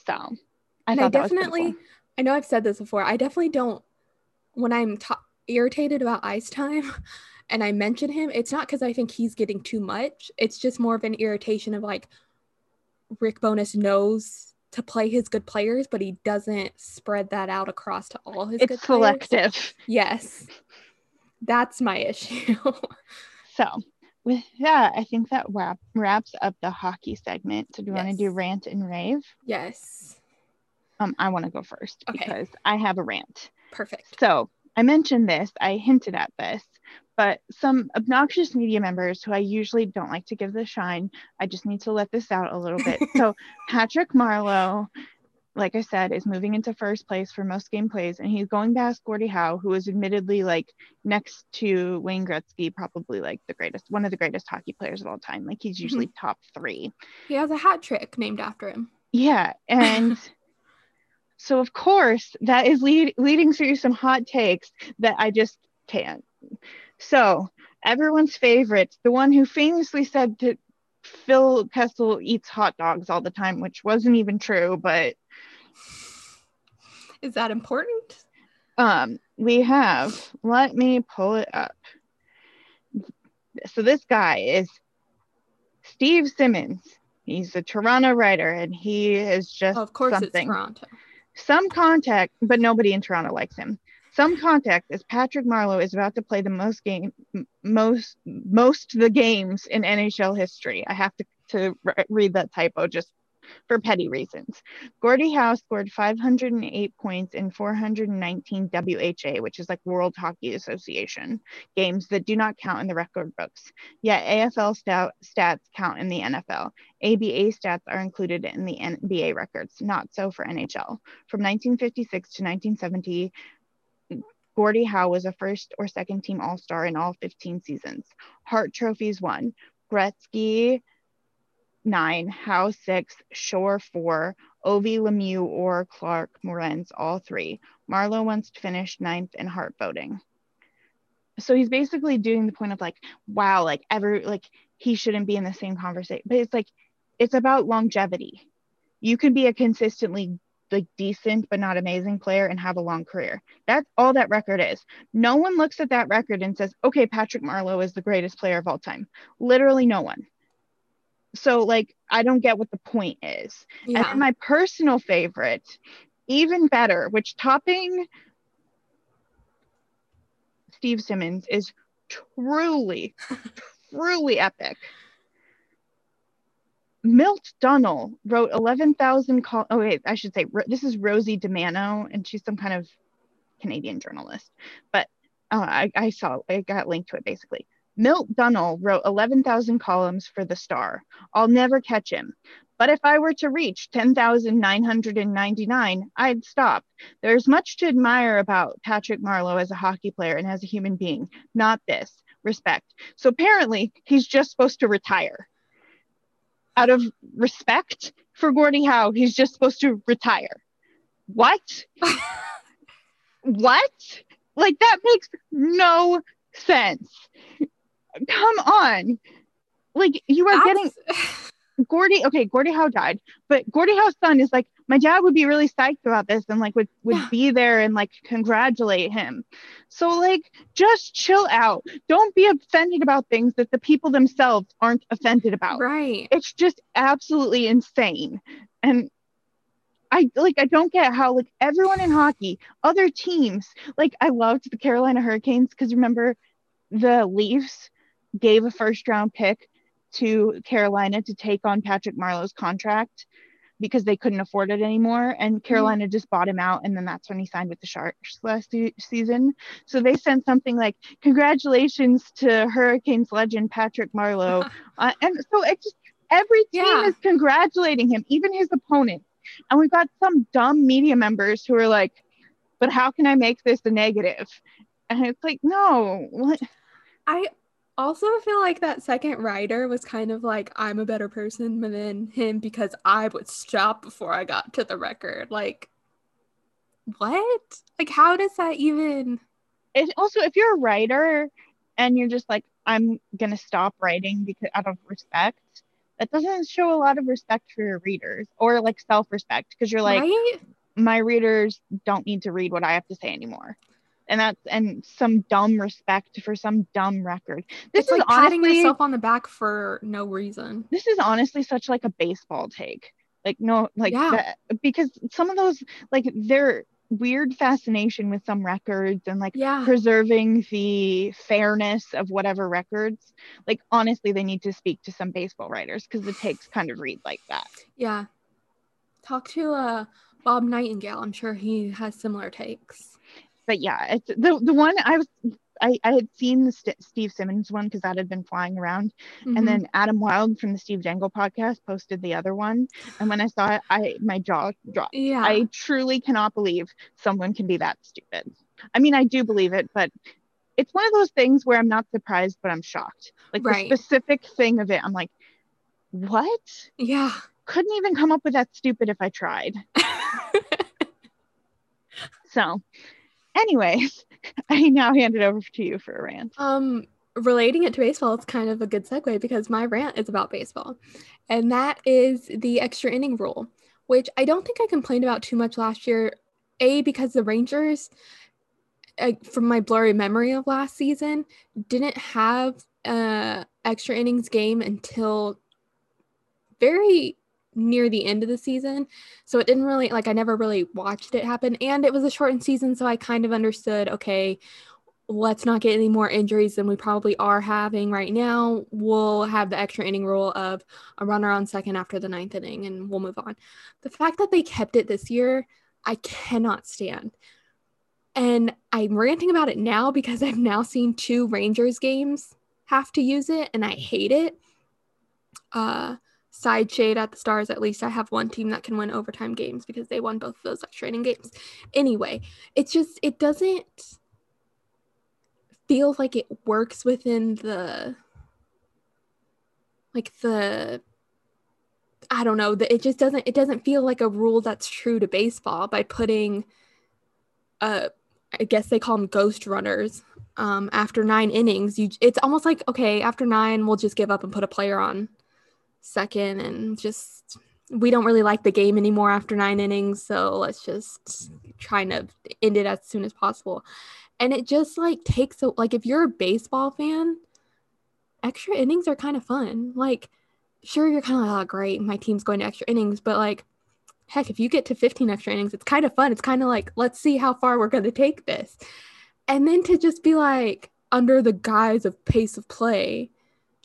So I and I thought that was definitely, cool. I know I've said this before. I definitely don't, when I'm ta irritated about ice time and I mention him, it's not because I think he's getting too much. It's just more of an irritation of like, Rick Bowness knows to play his good players, but he doesn't spread that out across to all his good It's players. selective. Yes. That's my issue. So with that, I think that wrap, wraps up the hockey segment. So do you want to do rant and rave? yes. Um, I want to go first Okay. because I have a rant. Perfect. So I mentioned this, I hinted at this, but some obnoxious media members who I usually don't like to give the shine, I just need to let this out a little bit. so Patrick Marleau, like I said, is moving into first place for most game plays, and he's going past Gordie Howe, who is admittedly like next to Wayne Gretzky, probably like the greatest, one of the greatest hockey players of all time. Like he's mm-hmm. usually top three. He has a hat trick named after him. Yeah, and so of course that is lead, leading to some hot takes that I just can't. So everyone's favorite, the one who famously said that Phil Kessel eats hot dogs all the time, which wasn't even true, but Is that important? um, we have. Let me pull it up. So this guy is Steve Simmons. He's a Toronto writer, and he is just Oh, of course, something. it's Toronto. Some contact, but nobody in Toronto likes him. Some contact is Patrick Marleau is about to play the most game, most most the games in NHL history. I have to to re- read that typo just for petty reasons. Gordie Howe scored 508 points in 419 WHA, which is like World Hockey Association games that do not count in the record books. Yet AFL stat, stats count in the NFL. ABA stats are included in the NBA records, not so for NHL. From 1956 to 1970, Gordie Howe was a first or second team All Star in all 15 seasons. Hart trophies won. Gretzky nine, Howe six, Shore four, Ovi Lemieux or Clarke Morenz all three. Marleau once finished ninth in Hart voting. So he's basically doing the point of like, wow, like ever like he shouldn't be in the same conversation. But it's like it's about longevity. You can be a consistently like decent but not amazing player and have a long career. That's all that record is. No one looks at that record and says, okay, Patrick Marleau is the greatest player of all time. Literally no one. So like I don't get what the point is. And Yeah. then my personal favorite, even better, which topping Steve Simmons is truly, truly epic. Milt Dunnell wrote 11,000 call. Oh, wait, I should say this is Rosie DiManno, and she's some kind of Canadian journalist. But uh, I, I saw, I got linked to it basically. Milt Dunnell wrote 11,000 columns for The Star. I'll never catch him. But if I were to reach 10,999, I'd stop. There's much to admire about Patrick Marleau as a hockey player and as a human being, not this respect. So apparently, he's just supposed to retire. Out of respect for Gordie Howe, he's just supposed to retire. What? what? Like, that makes no sense. Come on. Like, you are getting That's- Gordie, okay, Gordie Howe died, but Gordie Howe's son is like, my dad would be really psyched about this and like would would Yeah. be there and like congratulate him. So like just chill out. Don't be offended about things that the people themselves aren't offended about. right. It's just absolutely insane. And I like I don't get how like everyone in hockey, other teams, like I loved the Carolina Hurricanes because remember the Leafs gave a first round pick to Carolina to take on Patrick Marleau's contract because they couldn't afford it anymore. And Carolina just bought him out. And then that's when he signed with the Sharks last se- season. So they sent something like, Congratulations to Hurricanes legend Patrick Marleau. uh, and so it just, every team Yeah. is congratulating him, even his opponent. And we've got some dumb media members who are like, But how can I make this a negative? And it's like, no, what? I also feel like that second rider was kind of like I'm a better person than him because I would stop before I got to the record. Like, what? Like, how does that even? it also if you're a writer and you're just like i'm gonna stop writing because out of respect that doesn't show a lot of respect for your readers or like self-respect because you're like right? my readers don't need to read what i have to say anymore and that's and some dumb respect for some dumb record this It's is like patting honestly yourself on the back for no reason. this is honestly such like a baseball take like no like Yeah. that because some of those like their weird fascination with some records and like Yeah. preserving the fairness of whatever records like honestly they need to speak to some baseball writers because the takes kind of read like that Yeah. Talk to uh Bob Nightingale. I'm sure he has similar takes. But yeah it's the the one i was I, I had seen the St- Steve Simmons one because that had been flying around, Mhm. and then Adam Wylde from the Steve Dangle podcast posted the other one. And when I saw it, I my jaw dropped. yeah. I truly cannot believe someone can be that stupid. I mean, I do believe it, but it's one of those things where I'm not surprised, but I'm shocked. Like Right. the specific thing of it, I'm like, what? yeah. Couldn't even come up with that stupid if I tried. So, anyways, I now hand it over to you for a rant. Um, relating it to baseball, it's kind of a good segue because my rant is about baseball, and that is the extra inning rule, which I don't think I complained about too much last year. A because the Rangers, uh, from my blurry memory of last season, didn't have a extra innings game until very near the end of the season. So it didn't really like I never really watched it happen and it was a shortened season so I kind of understood okay, let's not get any more injuries than we probably are having right now. We'll have the extra inning rule of a runner on second after the ninth inning and we'll move on. The fact that they kept it this year, I cannot stand. And I'm ranting about it now because I've now seen two Rangers games have to use it and I hate it. Uh side shade at the stars at least i have one team that can win overtime games because they won both of those extra inning games. Anyway it's just it doesn't feel like it works within the like the i don't know that it just doesn't it doesn't feel like a rule that's true to baseball by putting uh i guess they call them ghost runners um after nine innings. You it's almost like okay after nine we'll just give up and put a player on second and just we don't really like the game anymore after nine innings so let's just try to end it as soon as possible. And it just like takes a, like if you're a baseball fan extra innings are kind of fun. Like sure you're kind of like oh great my team's going to extra innings but like heck if you get to 15 extra innings it's kind of fun. It's kind of like let's see how far we're going to take this. And then to just be like under the guise of pace of play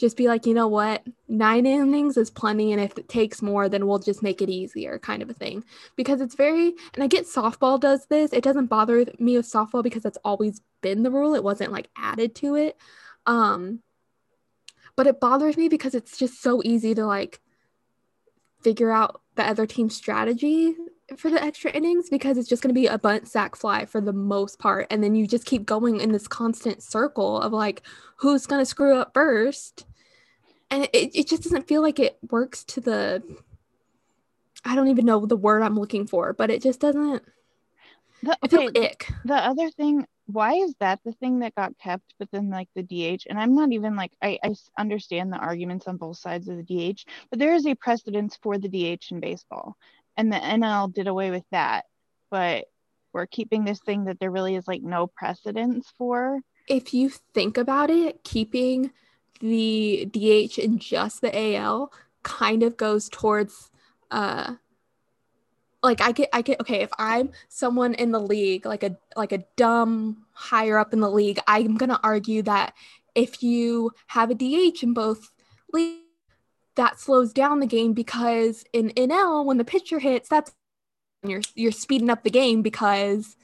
just be like, you know what, nine innings is plenty, and if it takes more, then we'll just make it easier, kind of a thing. Because it's very, and I get softball does this. It doesn't bother me with softball because that's always been the rule. It wasn't like added to it. Um, but it bothers me because it's just so easy to like figure out the other team's strategy for the extra innings because it's just going to be a bunt sack fly for the most part and then you just keep going in this constant circle of like who's going to screw up first and it, it just doesn't feel like it works to the i don't even know the word i'm looking for but it just doesn't The, okay, ick. the other thing why is that the thing that got kept but then like the dh and i'm not even like I, I understand the arguments on both sides of the dh but there is a precedence for the dh in baseball. And the nl did away with that but we're keeping this thing that there really is like no precedence for. If you think about it, keeping the DH in just the AL kind of goes towards uh like I get I get okay, if I'm someone in the league, like a like a dumb higher up in the league, I'm gonna argue that if you have a DH in both leagues, that slows down the game because in NL when the pitcher hits, that's you're you're speeding up the game because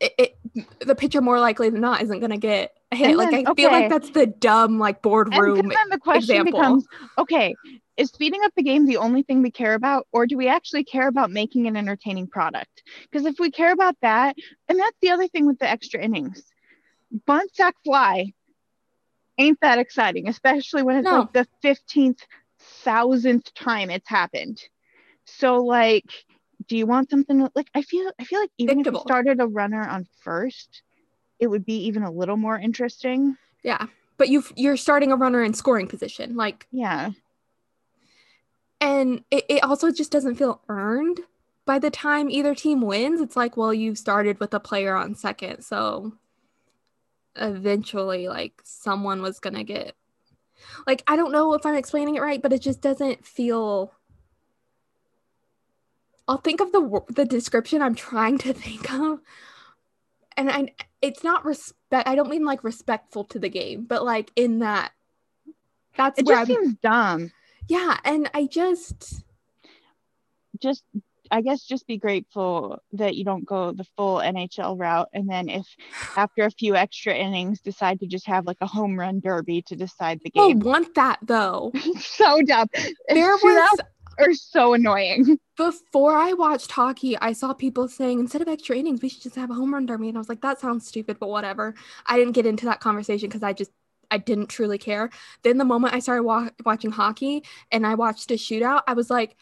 it, it the pitcher more likely than not isn't gonna get hit. And like then- I feel like that's the dumb like and boardroom. then the question example. becomes okay is speeding up the game the only thing we care about or do we actually care about making an entertaining product because if we care about that and that's the other thing with the extra innings bunt sack fly ain't that exciting especially when it's No. like the 15th thousandth time it's happened so like do you want something like i feel i feel like even if you started a runner on first it would be even a little more interesting. Yeah. But you you're starting a runner in scoring position. Like Yeah. and it, it also just doesn't feel earned by the time either team wins. It's like, well, you started with a player on second, so eventually like someone was gonna get like I don't know if I'm explaining it right, but it just doesn't feel I'll think of the the description I'm trying to think of. And I it's not respect I don't mean like respectful to the game, but like in that that's It where just I'm, seems dumb. yeah, and I just Just I guess just be grateful that you don't go the full NHL route and then if after a few extra innings decide to just have like a home run derby to decide the game. I want that though. so dumb. There was are so annoying. before I watched hockey, I saw people saying instead of extra innings, we should just have a home run derby. And I was like, that sounds stupid, but whatever. I didn't get into that conversation because I just I didn't truly care. Then the moment I started wa- watching hockey and I watched a shootout, I was like,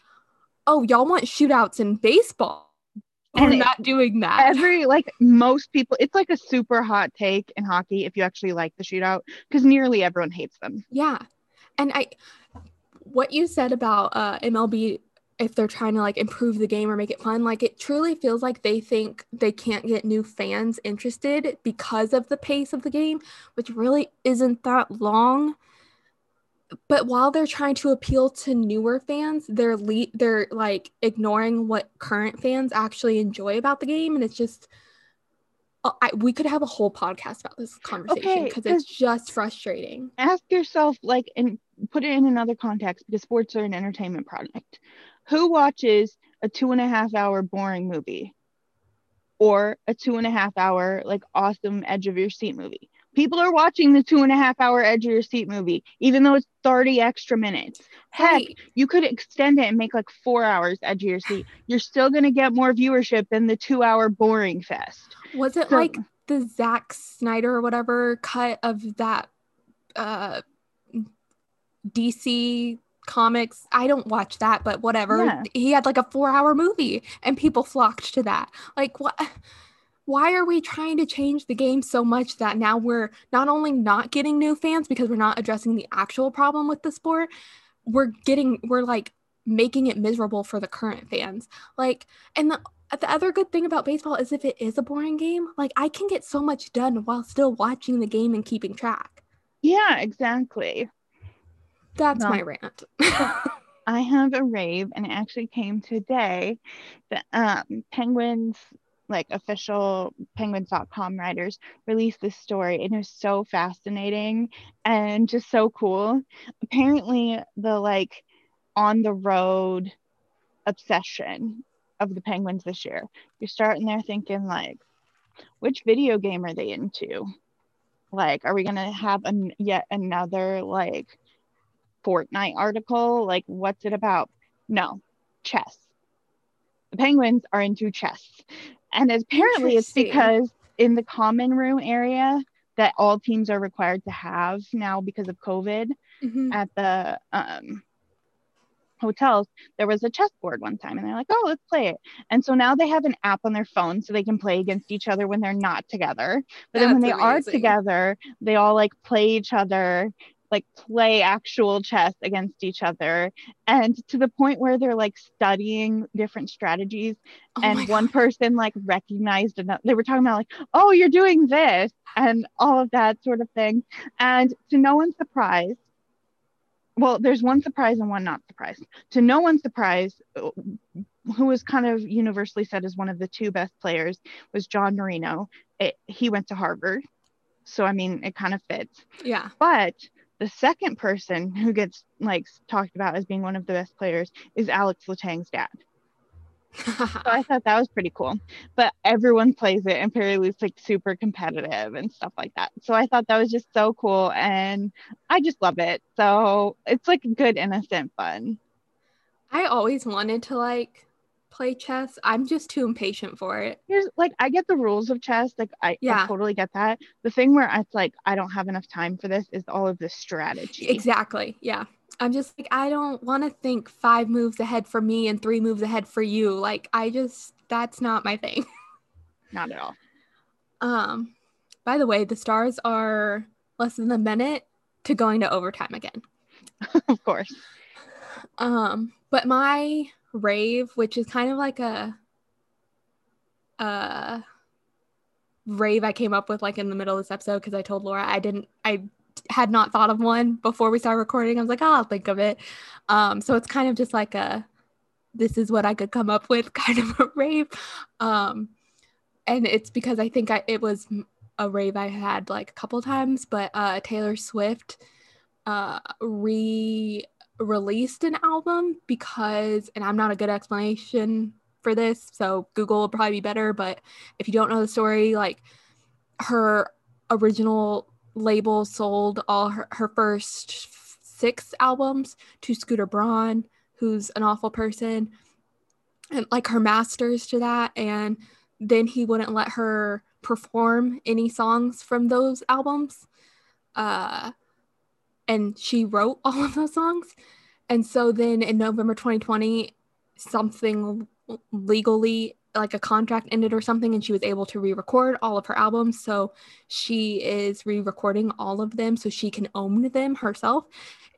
oh, y'all want shootouts in baseball? We're And not doing that. Every like most people, it's like a super hot take in hockey if you actually like the shootout because nearly everyone hates them. Yeah. And I what you said about uh MLB if they're trying to like improve the game or make it fun, like it truly feels like they think they can't get new fans interested because of the pace of the game, which really isn't that long. But while they're trying to appeal to newer fans, they're le- they're like ignoring what current fans actually enjoy about the game, and it's just Uh, I, we could have a whole podcast about this conversation Okay, because it's just frustrating. Ask yourself, like, and put it in another context because sports are an entertainment product. Who watches a two and a half hour boring movie or a two and a half hour, like, awesome edge of your seat movie? People are watching the two and a half hour edge of your seat movie, even though it's 30 extra minutes. Heck, Right. you could extend it and make like four hours edge of your seat. You're still going to get more viewership than the two hour boring fest. Was it So- like the Zack Snyder or whatever cut of that uh DC comics? I don't watch that, but whatever. Yeah. He had like a 4-hour movie and people flocked to that. Like what why are we trying to change the game so much that now we're not only not getting new fans because we're not addressing the actual problem with the sport, we're getting we're like making it miserable for the current fans. Like and the the other good thing about baseball is if it is a boring game, like I can get so much done while still watching the game and keeping track. Yeah, exactly. That's No. my rant. I have a rave, and it actually came today. The um, Penguins, like official Penguins.com writers, released this story, and it was so fascinating and just so cool. Apparently, the like on the road obsession of the Penguins this year. You're starting there thinking like, which video game are they into? Like, are we gonna have an, yet another like Fortnite article? Like, what's it about? No, chess. The Penguins are into chess. And apparently it's because in the common room area that all teams are required to have now because of COVID Mhm. at the um, hotels, there was a chessboard one time and they're like, oh, let's play it. And so now they have an app on their phone so they can play against each other when they're not together. But then when they That's are together, they all like play each other, like play actual chess against each other. And to the point where they're like studying different strategies. Oh and one person like recognized another, they were talking about like, oh, you're doing this and all of that sort of thing. And to no one's surprise, well, there's one surprise and one not surprise. To no one's surprise, who was kind of universally said as one of the two best players was John Marino. It, he went to Harvard. So, I mean, it kind of fits. Yeah. But the second person who gets like talked about as being one of the best players is Alex Letang's dad. So I thought that was pretty cool. But everyone plays it and Perry Lou's like super competitive and stuff like that. So I thought that was just so cool and I just love it. So it's like good innocent fun. I always wanted to like play chess. I'm just too impatient for it. Here's like I get the rules of chess, like I, I totally get that. The thing where it's like I don't have enough time for this is all of the strategy. Exactly. Yeah. I'm just like I don't want to think 5 moves ahead for me and 3 moves ahead for you. Like I just that's not my thing. Not at all. Um by the way, the stars are less than a minute to going to overtime again. of course. Um, but my rave, which is kind of like a uh rave I came up with like in the middle of this episode because I told Laura I didn't I had not thought of one before we started recording. I was like, oh, I'll think of it. Um, so it's kind of just like a this is what I could come up with kind of a rave. Um, and it's because I think I, it was a rave I had like a couple times, but uh, Taylor Swift uh, re released an album because, and I'm not a good explanation for this, so Google will probably be better. But if you don't know the story, like her original label sold all her, her first six albums to Scooter Braun, who's an awful person, and like her masters to that. And then he wouldn't let her perform any songs from those albums. Uh, and she wrote all of those songs. And so then in November 2020, something legally like a contract ended or something and she was able to re-record all of her albums. So she is re-recording all of them so she can own them herself.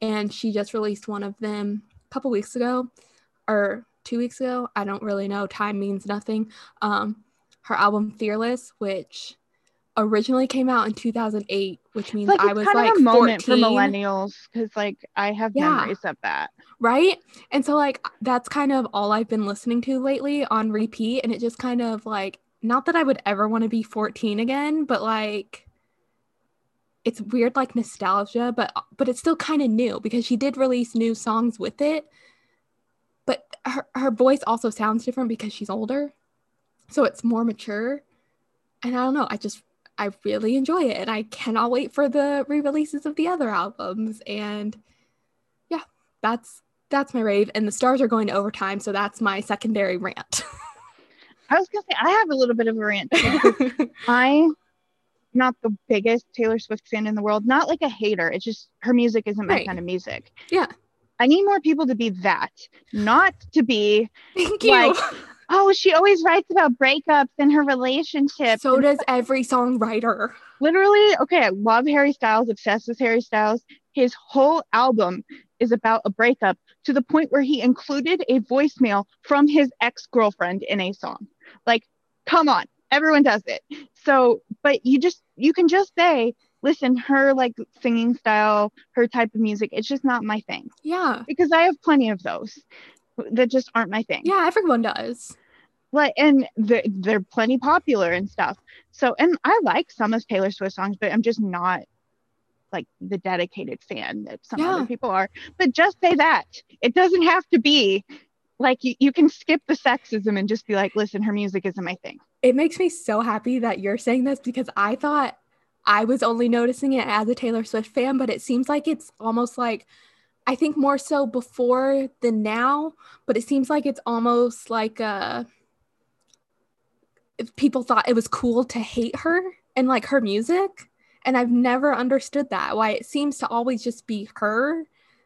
And she just released one of them a couple weeks ago or two weeks ago. I don't really know. Time means nothing. Um her album fearless which originally came out in 2008, which means like I was like a moment 14. for millennials because like I have yeah. memories of that. Right. And so like that's kind of all I've been listening to lately on repeat. And it just kind of like not that I would ever want to be 14 again, but like it's weird like nostalgia, but but it's still kind of new because she did release new songs with it. But her, her voice also sounds different because she's older. So it's more mature. And I don't know, I just I really enjoy it and I cannot wait for the re-releases of the other albums and yeah that's that's my rave and the stars are going to overtime so that's my secondary rant I was gonna say I have a little bit of a rant I not the biggest Taylor Swift fan in the world not like a hater it's just her music isn't my right. kind of music yeah I need more people to be that not to be Thank you. oh, she always writes about breakups and her relationship. So does every songwriter. Literally, okay, I love Harry Styles, obsessed with Harry Styles. His whole album is about a breakup to the point where he included a voicemail from his ex girlfriend in a song. Like, come on, everyone does it. So, but you just, you can just say, listen, her like singing style, her type of music, it's just not my thing. Yeah. Because I have plenty of those that just aren't my thing. Yeah, everyone does. Like, and they're, they're plenty popular and stuff. So, and I like some of Taylor Swift songs, but I'm just not like the dedicated fan that some yeah. other people are. But just say that it doesn't have to be like you, you can skip the sexism and just be like, listen, her music isn't my thing. It makes me so happy that you're saying this because I thought I was only noticing it as a Taylor Swift fan, but it seems like it's almost like I think more so before than now, but it seems like it's almost like uh people thought it was cool to hate her and like her music. And I've never understood that why it seems to always just be her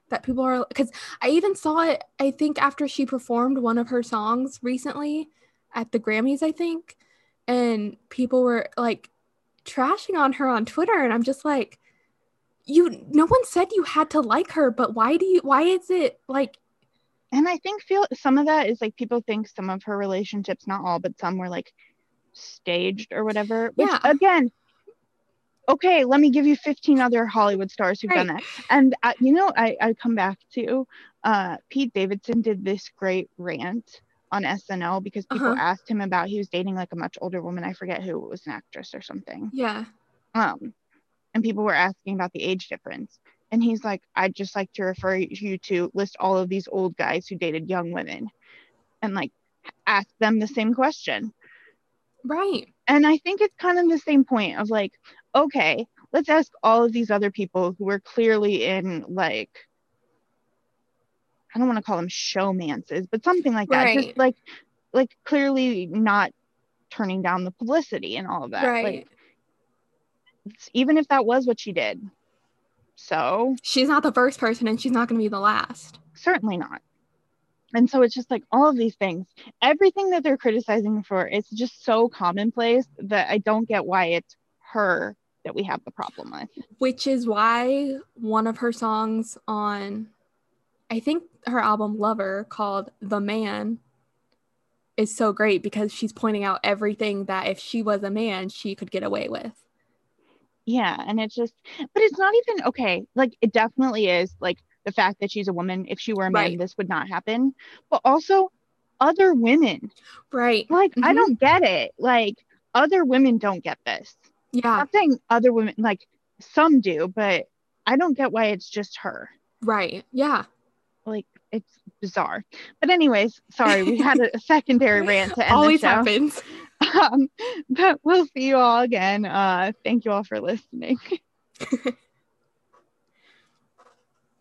that people are because I even saw it, I think, after she performed one of her songs recently at the Grammys, I think, and people were like trashing on her on Twitter. And I'm just like, you no one said you had to like her but why do you why is it like and i think feel some of that is like people think some of her relationships not all but some were like staged or whatever which yeah. again okay let me give you 15 other hollywood stars who've right. done that and uh, you know i i come back to uh pete davidson did this great rant on snl because people uh-huh. asked him about he was dating like a much older woman i forget who it was an actress or something yeah um and people were asking about the age difference. And he's like, I'd just like to refer you to list all of these old guys who dated young women and like ask them the same question. Right. And I think it's kind of the same point of like, okay, let's ask all of these other people who were clearly in like, I don't want to call them showmances, but something like that. Right. Just like, like clearly not turning down the publicity and all of that. Right. Like, even if that was what she did. So she's not the first person and she's not going to be the last. Certainly not. And so it's just like all of these things, everything that they're criticizing for, it's just so commonplace that I don't get why it's her that we have the problem with. Which is why one of her songs on, I think her album Lover called The Man is so great because she's pointing out everything that if she was a man, she could get away with. Yeah. And it's just, but it's not even okay. Like, it definitely is like the fact that she's a woman. If she were a man, Right. this would not happen. But also, other women, Right. like, I Mhm. don't get it. Like, other women don't get this. Yeah. i'm saying other women like some do, but I don't get why it's just her. Right. Yeah. Like it's bizarre. But anyways, sorry, we had a, secondary rant to end Always happens. Um, but we'll see you all again. Uh, thank you all for listening.